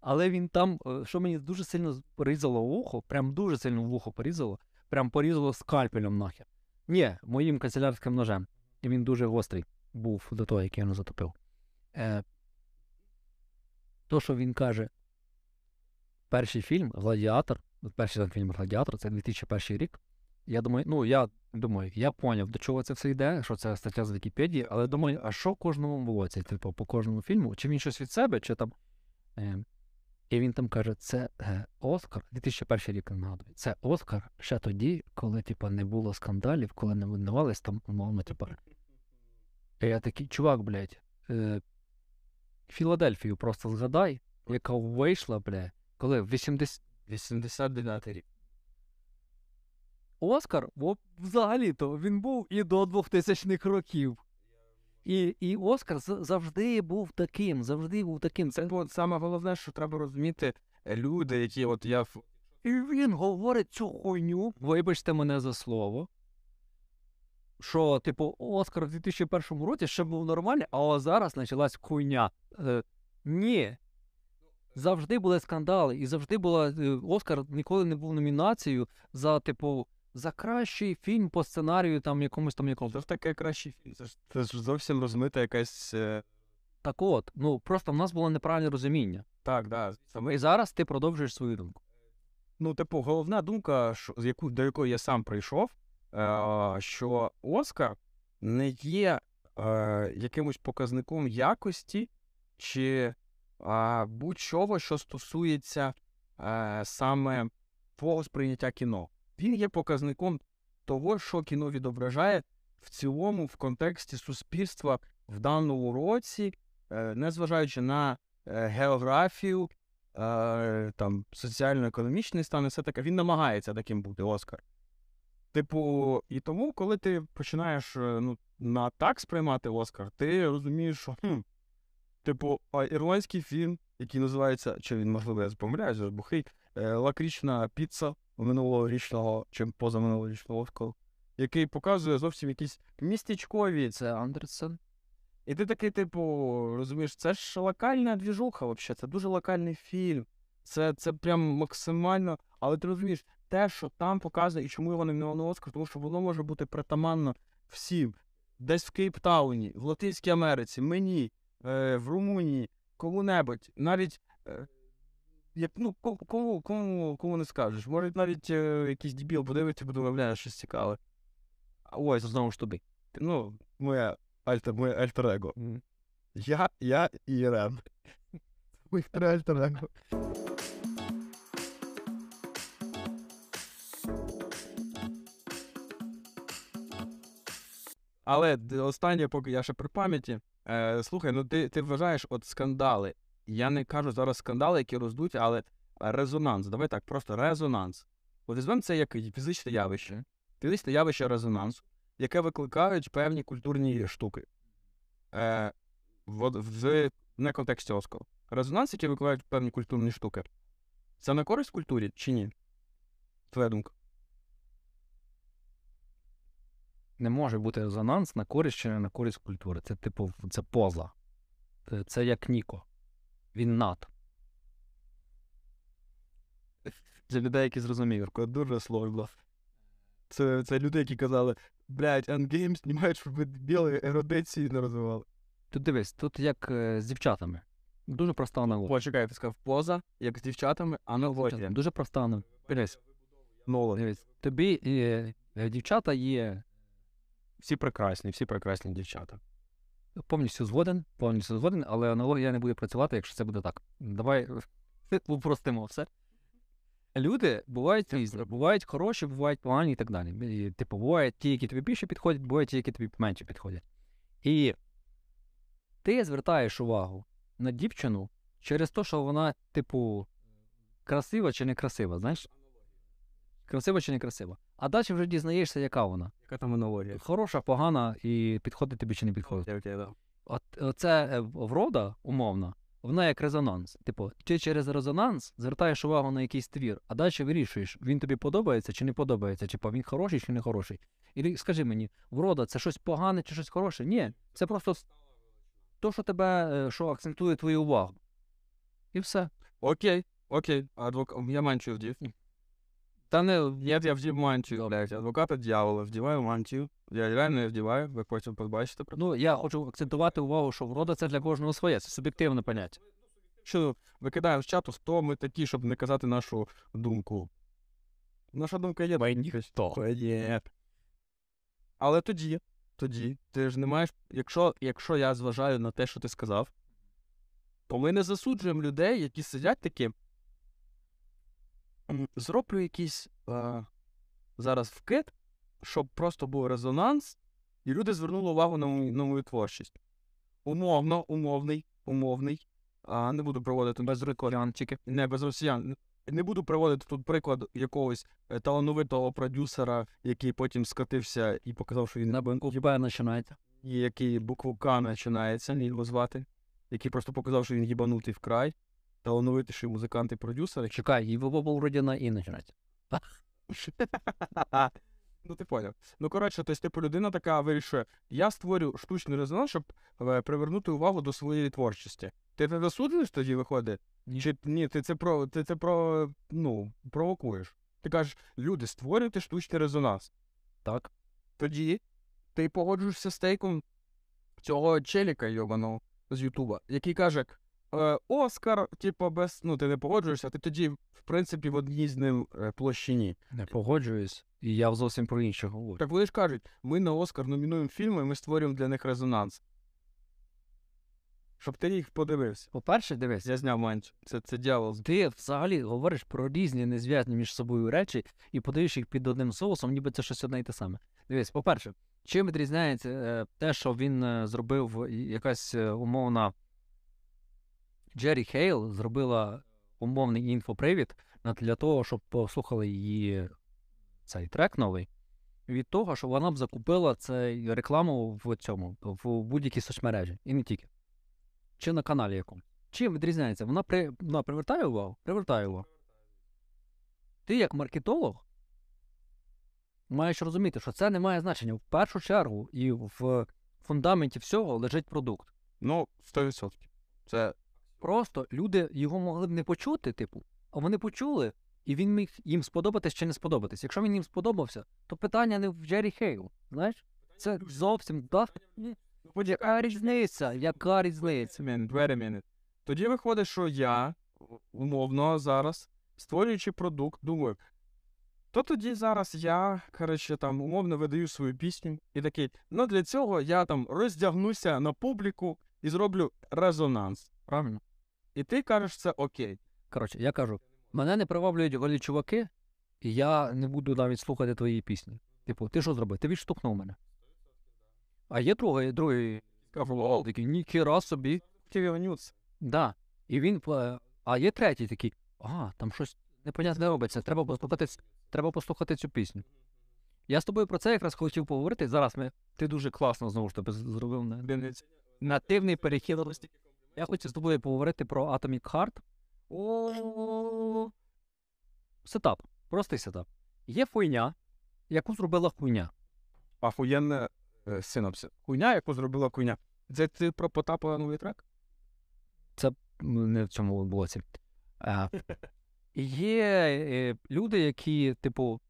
Але він там, е, що мені дуже сильно порізало вухо, прям дуже сильно вухо порізало, прям порізало скальпелем нахер. Ні, моїм канцелярським ножем. І він дуже гострий був до того, як я його затопив. Е, то, що він каже, перший фільм Гладіатор, перший фільм Гладіатор, це 2001 рік. Я думаю, ну я думаю, я поняв, до чого це все йде, що це стаття з Вікіпедії, але думаю, а що кожному було типу, по кожному фільму? Чи він щось від себе, чи там. Е, і він там каже, це е, Оскар, 2001 рік нагадую, це Оскар ще тоді, коли, типу, не було скандалів, коли не винувались там, умовно, типу. І я такий, чувак, блядь, е, Філадельфію просто згадай, яка вийшла, бля, коли в 80... 89 рік. Оскар, взагалі-то він був і до 2000-х років. І, і Оскар завжди був таким, завжди був таким. Це от саме головне, що треба розуміти е, люди, які от я І він говорить цю хуйню, вибачте мене за слово, що, типу, Оскар в 2001 році ще був нормальний, а зараз почалась хуйня. Е, ні. Завжди були скандали, і завжди була. е, Оскар ніколи не був номінацією за, типу, за кращий фільм по сценарію, там якомусь там якомусь. Це ж таке кращий фільм. Це ж, це ж зовсім розмита якась. е, Так от, ну просто в нас було неправильне розуміння. Так, да. Саме І зараз ти продовжуєш свою думку. Ну, типу, головна думка, що, з яку, до якої я сам прийшов, е, що Оскар не є е, якимось показником якості чи е, будь-чого, що стосується е, саме твого сприйняття кіно. Він є показником того, що кіно відображає в цілому в контексті суспільства в даному році, е, незважаючи на е, географію, е, там, соціально-економічний стан і все таке, він намагається таким бути, Оскар. Типу, і тому, коли ти починаєш ну, на так сприймати Оскар, ти розумієш, що хм, типу, а ірландський фільм, який називається, чи він, можливо, я помиляюсь, бухий, лакрічна піца минулорічного чи позаминулорічного Оскару, який показує зовсім якісь містечкові Це Андерсон. і ти такий, типу, розумієш, це ж локальна двіжуха, взагалі, це дуже локальний фільм. Це, це прям максимально. Але ти розумієш, те, що там показує, і чому його не на Оскар, тому що воно може бути притаманно всім. Десь в Кейптауні, в Латинській Америці, мені, е, в Румунії, кому-небудь, навіть. Е, як, ну, кому, кому, кому не скажеш. Може, навіть е, якийсь дебіл подивиться, буде виявляє щось цікаве. А Ось, Знову ж тобі. ну, моє альтер, моє альтер-его. Я, я і Ірен. Моїх три альтер-его. Але останнє, поки я ще при пам'яті. Е, слухай, ну ти, ти вважаєш от скандали. Я не кажу зараз скандали, які роздуть, але резонанс. Давай так, просто резонанс. От візьмемо це як фізичне явище. Фізичне явище резонансу, яке викликають певні культурні штуки. Е, в, в, не контексті Оскару. Резонанс, який викликають певні культурні штуки. Це на користь культурі чи ні? Твоя думка. Не може бути резонанс на користь чи не на користь культури. Це, типу, це поза. Це, це як Ніко. Він над. Для людей, які зрозуміли, дуже сложно. Це, це люди, які казали, блядь, Endgame знімають, щоб ви білої ерудиції не розвивали. Тут дивись, тут як е, з дівчатами. Дуже проста аналогія. Почекай, ти сказав поза, як з дівчатами, аналогія. Дуже проста аналогія. Дивись, Нолан. дивись. Тобі е, е, дівчата є Всі прекрасні, всі прекрасні дівчата. Повністю згоден, повністю згоден, але аналогія не буде працювати, якщо це буде так. Давай (laughs) упростимо все. Люди бувають різні, бувають хороші, бувають погані і так далі. І, типу, бувають ті, які тобі більше підходять, бувають ті, які тобі менше підходять. І ти звертаєш увагу на дівчину через те, що вона, типу, красива чи не красива, знаєш? Красива чи не красива. А далі вже дізнаєшся, яка вона. Яка там аналогія? Хороша, погана, і підходить тобі чи не підходить. Окей, окей, да. От це е, врода умовна, вона як резонанс. Типу, ти через резонанс звертаєш увагу на якийсь твір, а далі вирішуєш, він тобі подобається чи не подобається, типу він хороший чи не хороший. І скажи мені, врода, це щось погане чи щось хороше? Ні, це просто то, що тебе, е, що акцентує твою увагу. І все. Окей, окей. Адвок... Я мантію вдів. Та не, ні, я вдів мантію, блядь. Адвоката дьявола, вдіваю мантію. Я реально її вдіваю, ви потім побачите. Ну, я хочу акцентувати увагу, що врода це для кожного своє, це суб'єктивне поняття. Що викидаємо з чату, хто ми такі, щоб не казати нашу думку. Наша думка є. Ми ніхто. Є. Але тоді, тоді, ти ж не маєш. Якщо, якщо я зважаю на те, що ти сказав, то ми не засуджуємо людей, які сидять такі. «М, Зроблю якийсь а, зараз вкид, щоб просто був резонанс, і люди звернули увагу на мою, на мою творчість. Умовно, умовний, умовний. А, не буду проводити без росіянчики. Не без росіян. Не буду приводити тут приклад якогось е, талановитого продюсера, який потім скотився і показав, що він На бенку Б починається. і який букву К починається, його звати, який просто показав, що він їбанутий вкрай. Талановитіший музикант і продюсер. Чекай, і вроді на І починається. (laughs) Ну, ти поняв. Ну, коротше, тобто, типу, людина така вирішує, я створю штучний резонанс, щоб е, привернути увагу до своєї творчості. Ти це засуджуєш тоді виходить? Ні. Чи ні, ти це про ти це про ну, провокуєш. Ти кажеш, люди, створюйте штучний резонанс. Так. Тоді ти погоджуєшся з тейком цього челіка йобаного з Ютуба, який каже: е, Оскар, типу, без. Ну, ти не погоджуєшся, ти тоді, в принципі, в одній з ним е, площині. Не погоджуюсь. І я зовсім про інше говорю. Так вони ж кажуть, ми на Оскар номінуємо фільми, ми створюємо для них резонанс. Щоб ти їх подивився. По-перше, дивись, Я зняв менше. Це, це дьявол. ти взагалі говориш про різні незв'язані між собою речі і подаєш їх під одним соусом, ніби це щось одне і те саме. Дивись, по-перше, чим відрізняється е, те, що він е, зробив і- якась умовна Джері Хейл зробила умовний інфопривід для того, щоб послухали її цей трек новий. Від того, що вона б закупила цей рекламу в цьому, в будь-якій соцмережі, і не тільки. Чи на каналі якомусь. Чим відрізняється? Вона, при, вона привертає увагу? Привертає увагу. Ти, як маркетолог, маєш розуміти, що це не має значення. В першу чергу і в фундаменті всього лежить продукт. Ну, 100%. Це Просто люди його могли б не почути, типу, а вони почули, і він міг їм сподобатись чи не сподобатись. Якщо він їм сподобався, то питання не в Джері Хейл. Знаєш? Це зовсім да. Яка різниця? Яка різниця? Тоді виходить, що я, умовно, зараз, створюючи продукт, думаю, то тоді зараз я, коротше, там, умовно видаю свою пісню і такий, ну для цього я там роздягнуся на публіку і зроблю резонанс. Правильно? І ти кажеш, це окей. Коротше, я кажу, мене не приваблюють голі чуваки, і я не буду навіть слухати твої пісні. Типу, ти що зробив? Ти відштовхнув мене. А є другий, другий Кажу, такий, ніхіра собі. Да. І він. А є третій такий, а, там щось непонятне робиться, треба послухати, треба послухати цю пісню. Я з тобою про це якраз хотів поговорити. Зараз ми, ти дуже класно знову ж таки зробив нативний перехід. Я хочу з тобою поговорити про Atomic Heart. Сетап. Простий сетап. Є хуйня, яку зробила хуйня. Ахуєнне е, синопсис. Хуйня, яку зробила хуйня. Це ти про Потапа новий трек? М, не в цьому блоці. А, є е, люди, які, типу,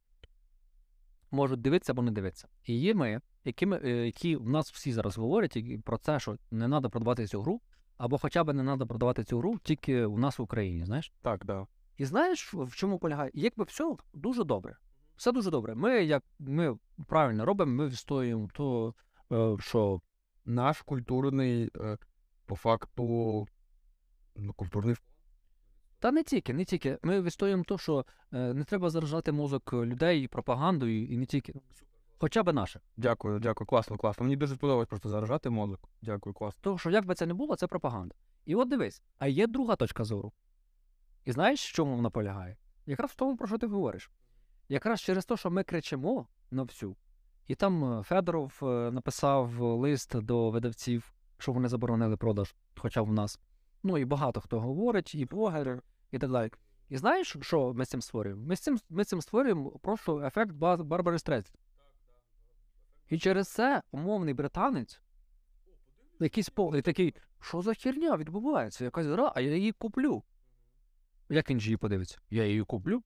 можуть дивитися або не дивитися. І є ми, які, ми, е, які в нас всі зараз говорять про це, що не треба продавати цю гру, або хоча б не треба продавати цю гру тільки у нас в Україні, знаєш? Так, да. І знаєш, в чому полягає? Якби все дуже добре. Все дуже добре. Ми, як ми правильно робимо, ми відстоюємо то, е, що Наш культурний, е, по факту, ну, культурний Та не тільки, не тільки. Ми відстоюємо те, що е, не треба заражати мозок людей пропагандою і не тільки. Хоча б наше. Дякую, дякую, класно, класно. Мені дуже сподобалось просто заражати мозок. Дякую, класно. Тому що як би це не було, це пропаганда. І от дивись, а є друга точка зору. І знаєш, в чому вона полягає? Якраз в тому, про що ти говориш. Якраз через те, що ми кричимо на всю. І там е, Федоров е, написав лист до видавців, що вони заборонили продаж, хоча б в нас. Ну і багато хто говорить, і блогери, і так далі. І знаєш, що ми з цим створюємо? Ми з цим, ми з цим створюємо просто ефект Ба- Барбари Стрейзанд. І через це умовний британець, якийсь повний такий, що за херня відбувається? Якась гра, а я її куплю. Як він же її подивиться? Я її куплю.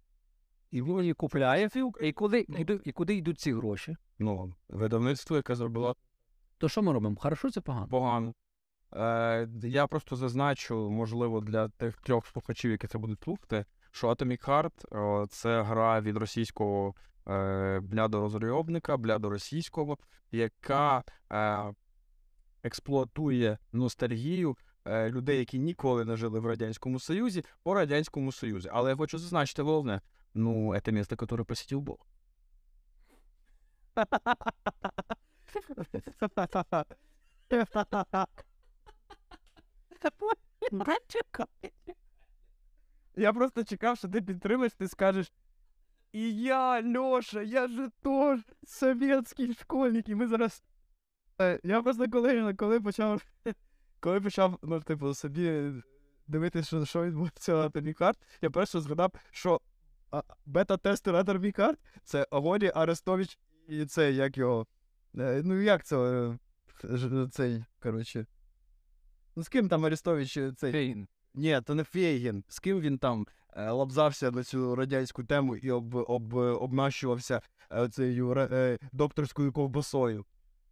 І він її купляє. І куди, і, куди йдуть ці гроші? Ну, видавництво, яке зробило То що ми робимо? Хорошо це погано? погано. Е, я просто зазначу, можливо, для тих трьох слухачів, які це будуть слухати, що Atomic Heart це гра від російського е, блядорозробника, блядоросійського, яка е, експлуатує ностальгію е, людей, які ніколи не жили в Радянському Союзі, по Радянському Союзі. Але я хочу зазначити головне, ну, це місто, яке посетив Бог. (laughs) Я просто чекав, що ти підтримаєш, ти скажеш. І я, Льоша, я же теж совєтський школьник, і ми зараз. Е, Я просто коли, коли почав. (laughs) Коли почав, ну, типу, собі дивитися, що, що відбувається на Atomic я перше згадав, що бета-тестер Atomic Heart — це Огорі Арестович І це як його. е, Ну як це. е, Цей, коротше. Ну з ким там Арестович е, цей. Фейн. Ні, то не Фейгін. З ким він там е, лапзався на цю радянську тему і об, об, обмащувався е, цією е, докторською ковбасою.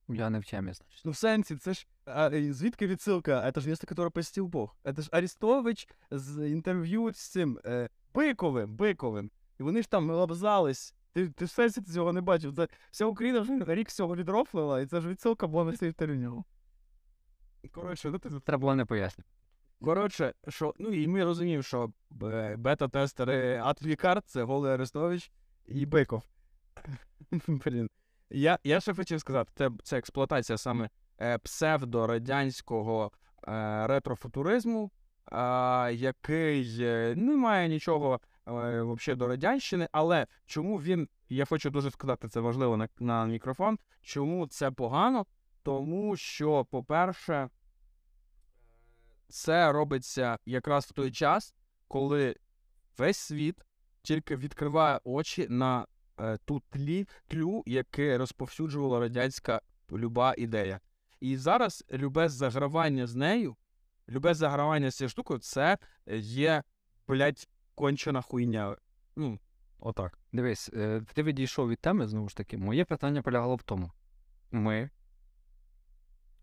Я не в темі, значить. Ну, в сенсі, це ж а, звідки відсилка? Це ж місто, яке посетив Бог. Це ж Арестович з інтерв'ю з цим е, Биковим, Биковим. І вони ж там лабзались. Ти, ти в сенсі цього не бачив. Це вся Україна вже рік цього відрофлила, і це ж відсилка була на це інтерв'ю. Коротше, ну ти Треба було не пояснювати. Коротше, що, ну і ми розуміємо, що е, бета-тестери Атлікар це Голий Арестович і Биков. (laughs) Блін. Я, я ще хотів сказати, це, це експлуатація саме е, псевдорадянського е, ретрофутуризму, е, який не має нічого е, вообще до радянщини, але чому він, я хочу дуже сказати, це важливо на, на мікрофон, чому це погано? Тому що, по-перше, це робиться якраз в той час, коли весь світ тільки відкриває очі на е, ту тлі, тлю, яке розповсюджувала радянська люба ідея. І зараз любе загравання з нею, любе загравання з цією штукою, це є, блядь, кончена хуйня. Ну, отак. Дивись, е, ти відійшов від теми, знову ж таки. Моє питання полягало в тому. Ми,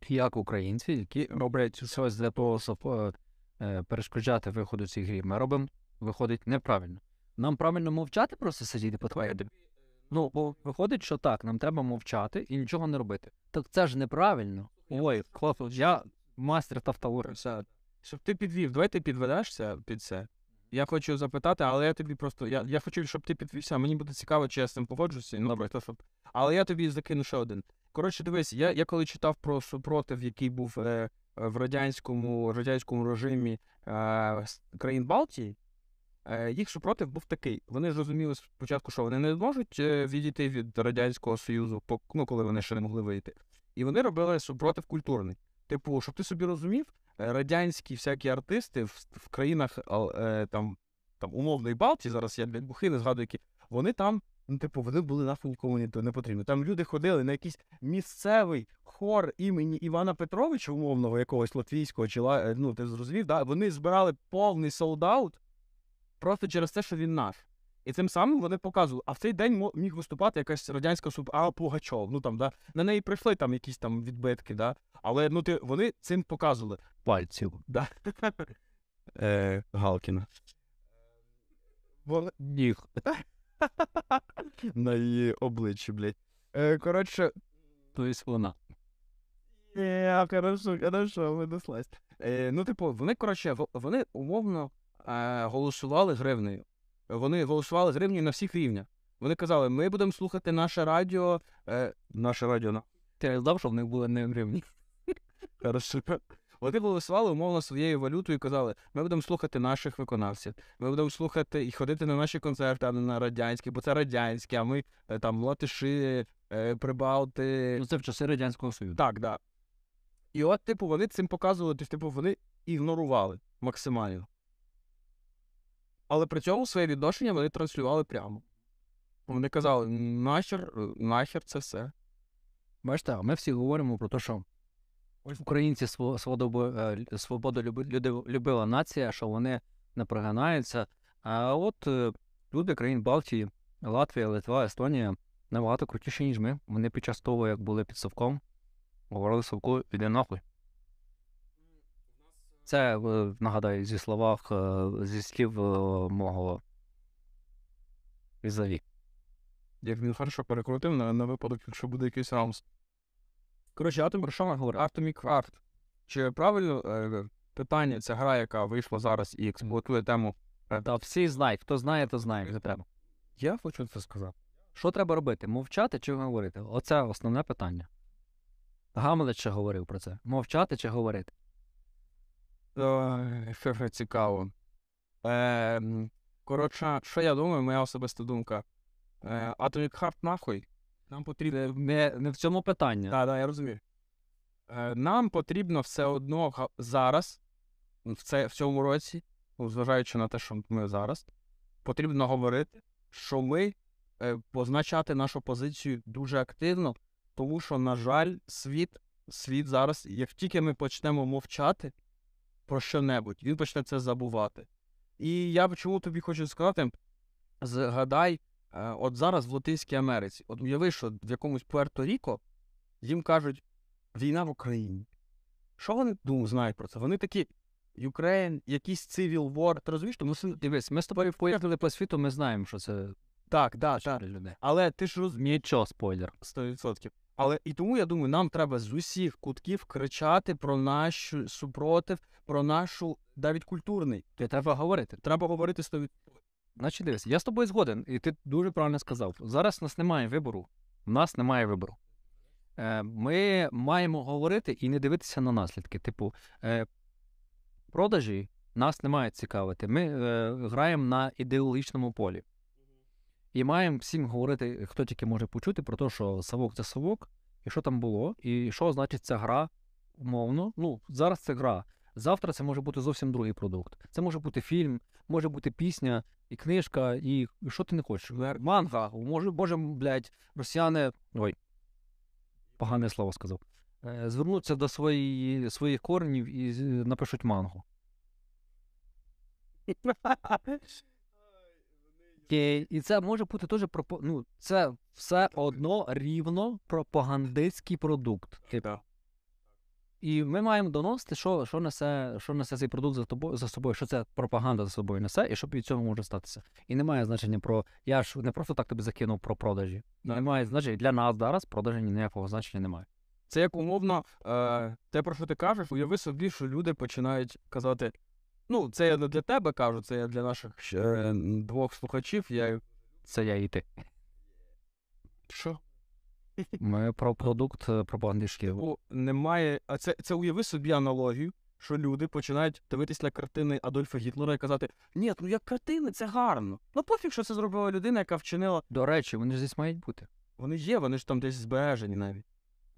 як українці, які роблять щось для того, щоб е, е, перешкоджати виходу цій грі, ми робимо, виходить, неправильно. Нам правильно мовчати, просто сидіти по твоєму. Ну, бо виходить, що так, нам треба мовчати і нічого не робити. Так це ж неправильно. Ой, хлопці, я мастер тавтології. Все. Щоб ти підвів, давай ти підведешся під це. Я хочу запитати, але я тобі просто. Я, я хочу, щоб ти підвівся. Мені буде цікаво, чи я з цим погоджуся. Ну, добре, то щоб. Але я тобі закину ще один. Коротше, дивись, я, я коли читав про супротив, який був е, в радянському, радянському режимі е, країн Балтії, е, їх супротив був такий. Вони зрозуміли спочатку, що вони не зможуть е, відійти від Радянського Союзу, ну, коли вони ще не могли вийти. І вони робили супротив культурний. Типу, щоб ти собі розумів, е, радянські всякі артисти в, в країнах е, там, там умовної Балтії, зараз я блядь, бухий, не згадую, які, вони там, ну, типу, вони були нахуй нікому не, не потрібні. Там люди ходили на якийсь місцевий хор імені Івана Петровича, умовного якогось латвійського чи е, ну, ти зрозумів, да? вони збирали повний солдаут просто через те, що він наш. І цим самим вони показували, а в цей день міг виступати якась радянська суп, а Пугачов. Ну там, да, на неї прийшли там якісь там відбитки, да. Але ну ти вони цим показували. Пальців. Да. Е, Галкіна. Вони... Ніг. (laughs) (laughs) На її обличчі, блядь. Е, коротше, Тобто вона. Е, хорошо, хорошо, винеслась. Е, ну, типу, вони, коротше, вони умовно е, голосували гривнею. Вони голосували гривнею на всіх рівнях. Вони казали, ми будемо слухати наше радіо. Е, наше радіо на. Ти не знав, що в них були не гривні. Хорошо. Вони голосували умовно своєю валютою і казали, ми будемо слухати наших виконавців, ми будемо слухати і ходити на наші концерти, а не на радянські, бо це радянські, а ми е, там латиші, е, прибалти, Ну, це в часи Радянського Союзу. Так, да. І от, типу, вони цим показували, тобто, типу, вони ігнорували максимально. Але при цьому своє відношення вони транслювали прямо. Вони казали, нахер, нахер це все. Бачите, а ми всі говоримо про те, що українці сво- свободу, е, любила нація, що вони не прогинаються. А от е, люди країн Балтії, Латвія, Литва, Естонія набагато крутіші, ніж ми. Вони під час того, як були під Совком, говорили Совку, іди нахуй. Це, нагадаю, зі словах, е, зі слів мого візаві. Як він хорошо перекрутив на, на випадок, якщо буде якийсь раунс. Коротше, Атом, про що ми говоримо? Atomic Heart. Чи правильно е, питання, ця гра, яка вийшла зараз і експлуатує тему. Та всі знають, хто знає, то знає, як треба. Я хочу це сказати. Що треба робити? Мовчати чи говорити? Оце основне питання. Гамлет ще говорив про це. Мовчати чи говорити? Ой, Фе-фе, цікаво. Е, коротше, що я думаю, моя особиста думка. Е, Atomic Heart нахуй. Нам потрібно. Не, не в цьому питання. Так, так, я розумію. Е, нам потрібно все одно зараз, в, це, в цьому році, зважаючи на те, що ми зараз, потрібно говорити, що ми е, позначати нашу позицію дуже активно, тому що, на жаль, світ, світ зараз, як тільки ми почнемо мовчати про що-небудь, він почне це забувати. І я чому тобі хочу сказати: згадай, от зараз в Латинській Америці, от уяви, що в якомусь Пуерто-Ріко їм кажуть війна в Україні. Що вони думають, знають про це? Вони такі. Ukraine, якийсь Civil War, ти розумієш? Тому Дивись, ми з тобою поїхали по світу, ми знаємо, що це так, да, так. людей. Але ти ж розумієш Нічого, спойлер. 100%. Але і тому я думаю, нам треба з усіх кутків кричати про наш супротив, про нашу навіть культурний. Ти треба говорити. Треба говорити 100%. Значить, дивись, я з тобою згоден, і ти дуже правильно сказав. Зараз у нас немає вибору. У нас немає вибору. Е, ми маємо говорити і не дивитися на наслідки. Типу, е, продажі нас не мають цікавити. Ми е, граємо на ідеологічному полі. І маємо всім говорити, хто тільки може почути, про те, що совок це совок, і що там було, і що значить ця гра умовно. Ну, зараз це гра. Завтра це може бути зовсім другий продукт. Це може бути фільм, може бути пісня, і книжка, і, що ти не хочеш. Манга, може, може, блядь, росіяни. Ой, погане слово сказав. Е, звернуться до свої, своїх коренів і напишуть мангу. І, і це може бути теж пропо... ну, це все одно рівно пропагандистський продукт. Типу. І ми маємо доносити, що, що, несе, що несе цей продукт за, тобою, за собою, що це пропаганда за собою несе, і що від цього може статися. І немає значення про. Я ж не просто так тобі закинув про продажі. Немає значення. Для нас зараз продажі ніякого значення немає. Це як умовно, е, те, про що ти кажеш, уяви собі, що люди починають казати. Ну, це я не для тебе кажу, це я для наших е, двох слухачів. Я... Це я і ти. Що? (laughs) Ми про продукт е, пропагандистський. Типу, немає. А це, це уяви собі аналогію, що люди починають дивитись на картини Адольфа Гітлера і казати: ні, ну як картини, це гарно. Ну пофіг, що це зробила людина, яка вчинила. До речі, вони ж десь мають бути. Вони є, вони ж там десь збережені навіть.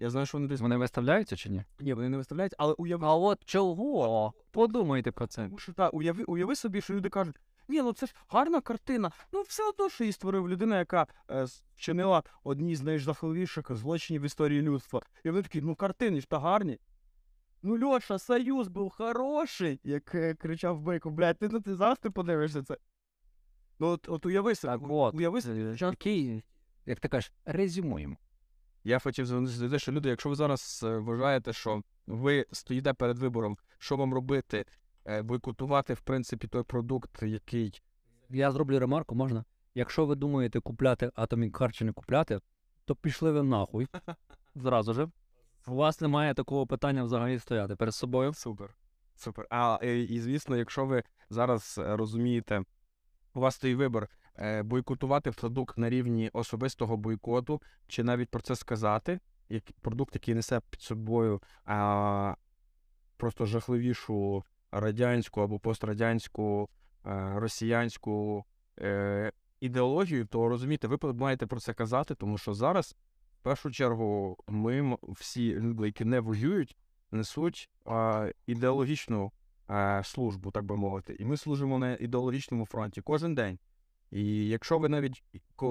Я знаю, що вони десь. Вони виставляються чи ні? Ні, вони не виставляють, але уяви. А от чого? Подумайте про це. Тому що та, уяви, уяви собі, що люди кажуть, ні, ну це ж гарна картина. Ну все одно, що її створив людина, яка е, вчинила одні з найжахливіших злочинів в історії людства. І вони такі, ну картини ж та гарні. Ну, Льоша, Союз був хороший, як е, кричав Бейко, блядь, ти, ну, ти зараз ти подивишся це. Ну, от, от уяви собі, Так от, уяви собі, е, що- який, як ти кажеш, резюмуємо. Я хотів звернутися до те, що люди, якщо ви зараз е, вважаєте, що ви стоїте перед вибором, що вам робити, бойкотувати, в принципі, той продукт, який Я зроблю ремарку, можна? Якщо ви думаєте купляти Atomic Heart чи не купляти, то пішли ви нахуй. (laughs) Зразу же. У вас немає такого питання взагалі стояти перед собою. Супер. Супер. А е, і звісно, якщо ви зараз е, розумієте, у вас стоїть вибір е, бойкотувати продукт на рівні особистого бойкоту, чи навіть про це сказати, як продукт, який несе під собою а, просто жахливішу радянську або пострадянську е, росіянську е, ідеологію, то розумієте, ви маєте про це казати, тому що зараз, в першу чергу, ми всі люди, які не воюють, несуть ідеологічну службу, так би мовити. І ми служимо на ідеологічному фронті кожен день. І якщо ви навіть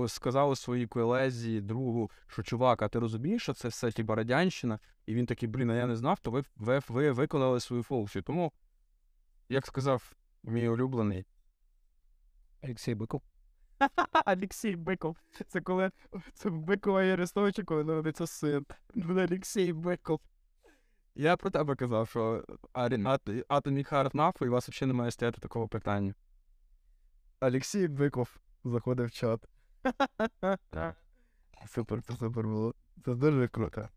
сказали своїй колезі, другу, що чувак, а ти розумієш, що це все типа радянщина, і він такий, блін, а я не знав, то ви, ви, ви виконали свою функцію. Тому, як сказав мій улюблений Олексій Биков. (laughs) Олексій Биков. Це коли це Бикова і Арестовича, коли народиться син. Олексій Биков. Я про тебе казав, що Heart нафу, і у вас взагалі немає стояти такого питання. Олексій Биков заходив в чат. (laughs) Супер, це супер було. Це дуже круто.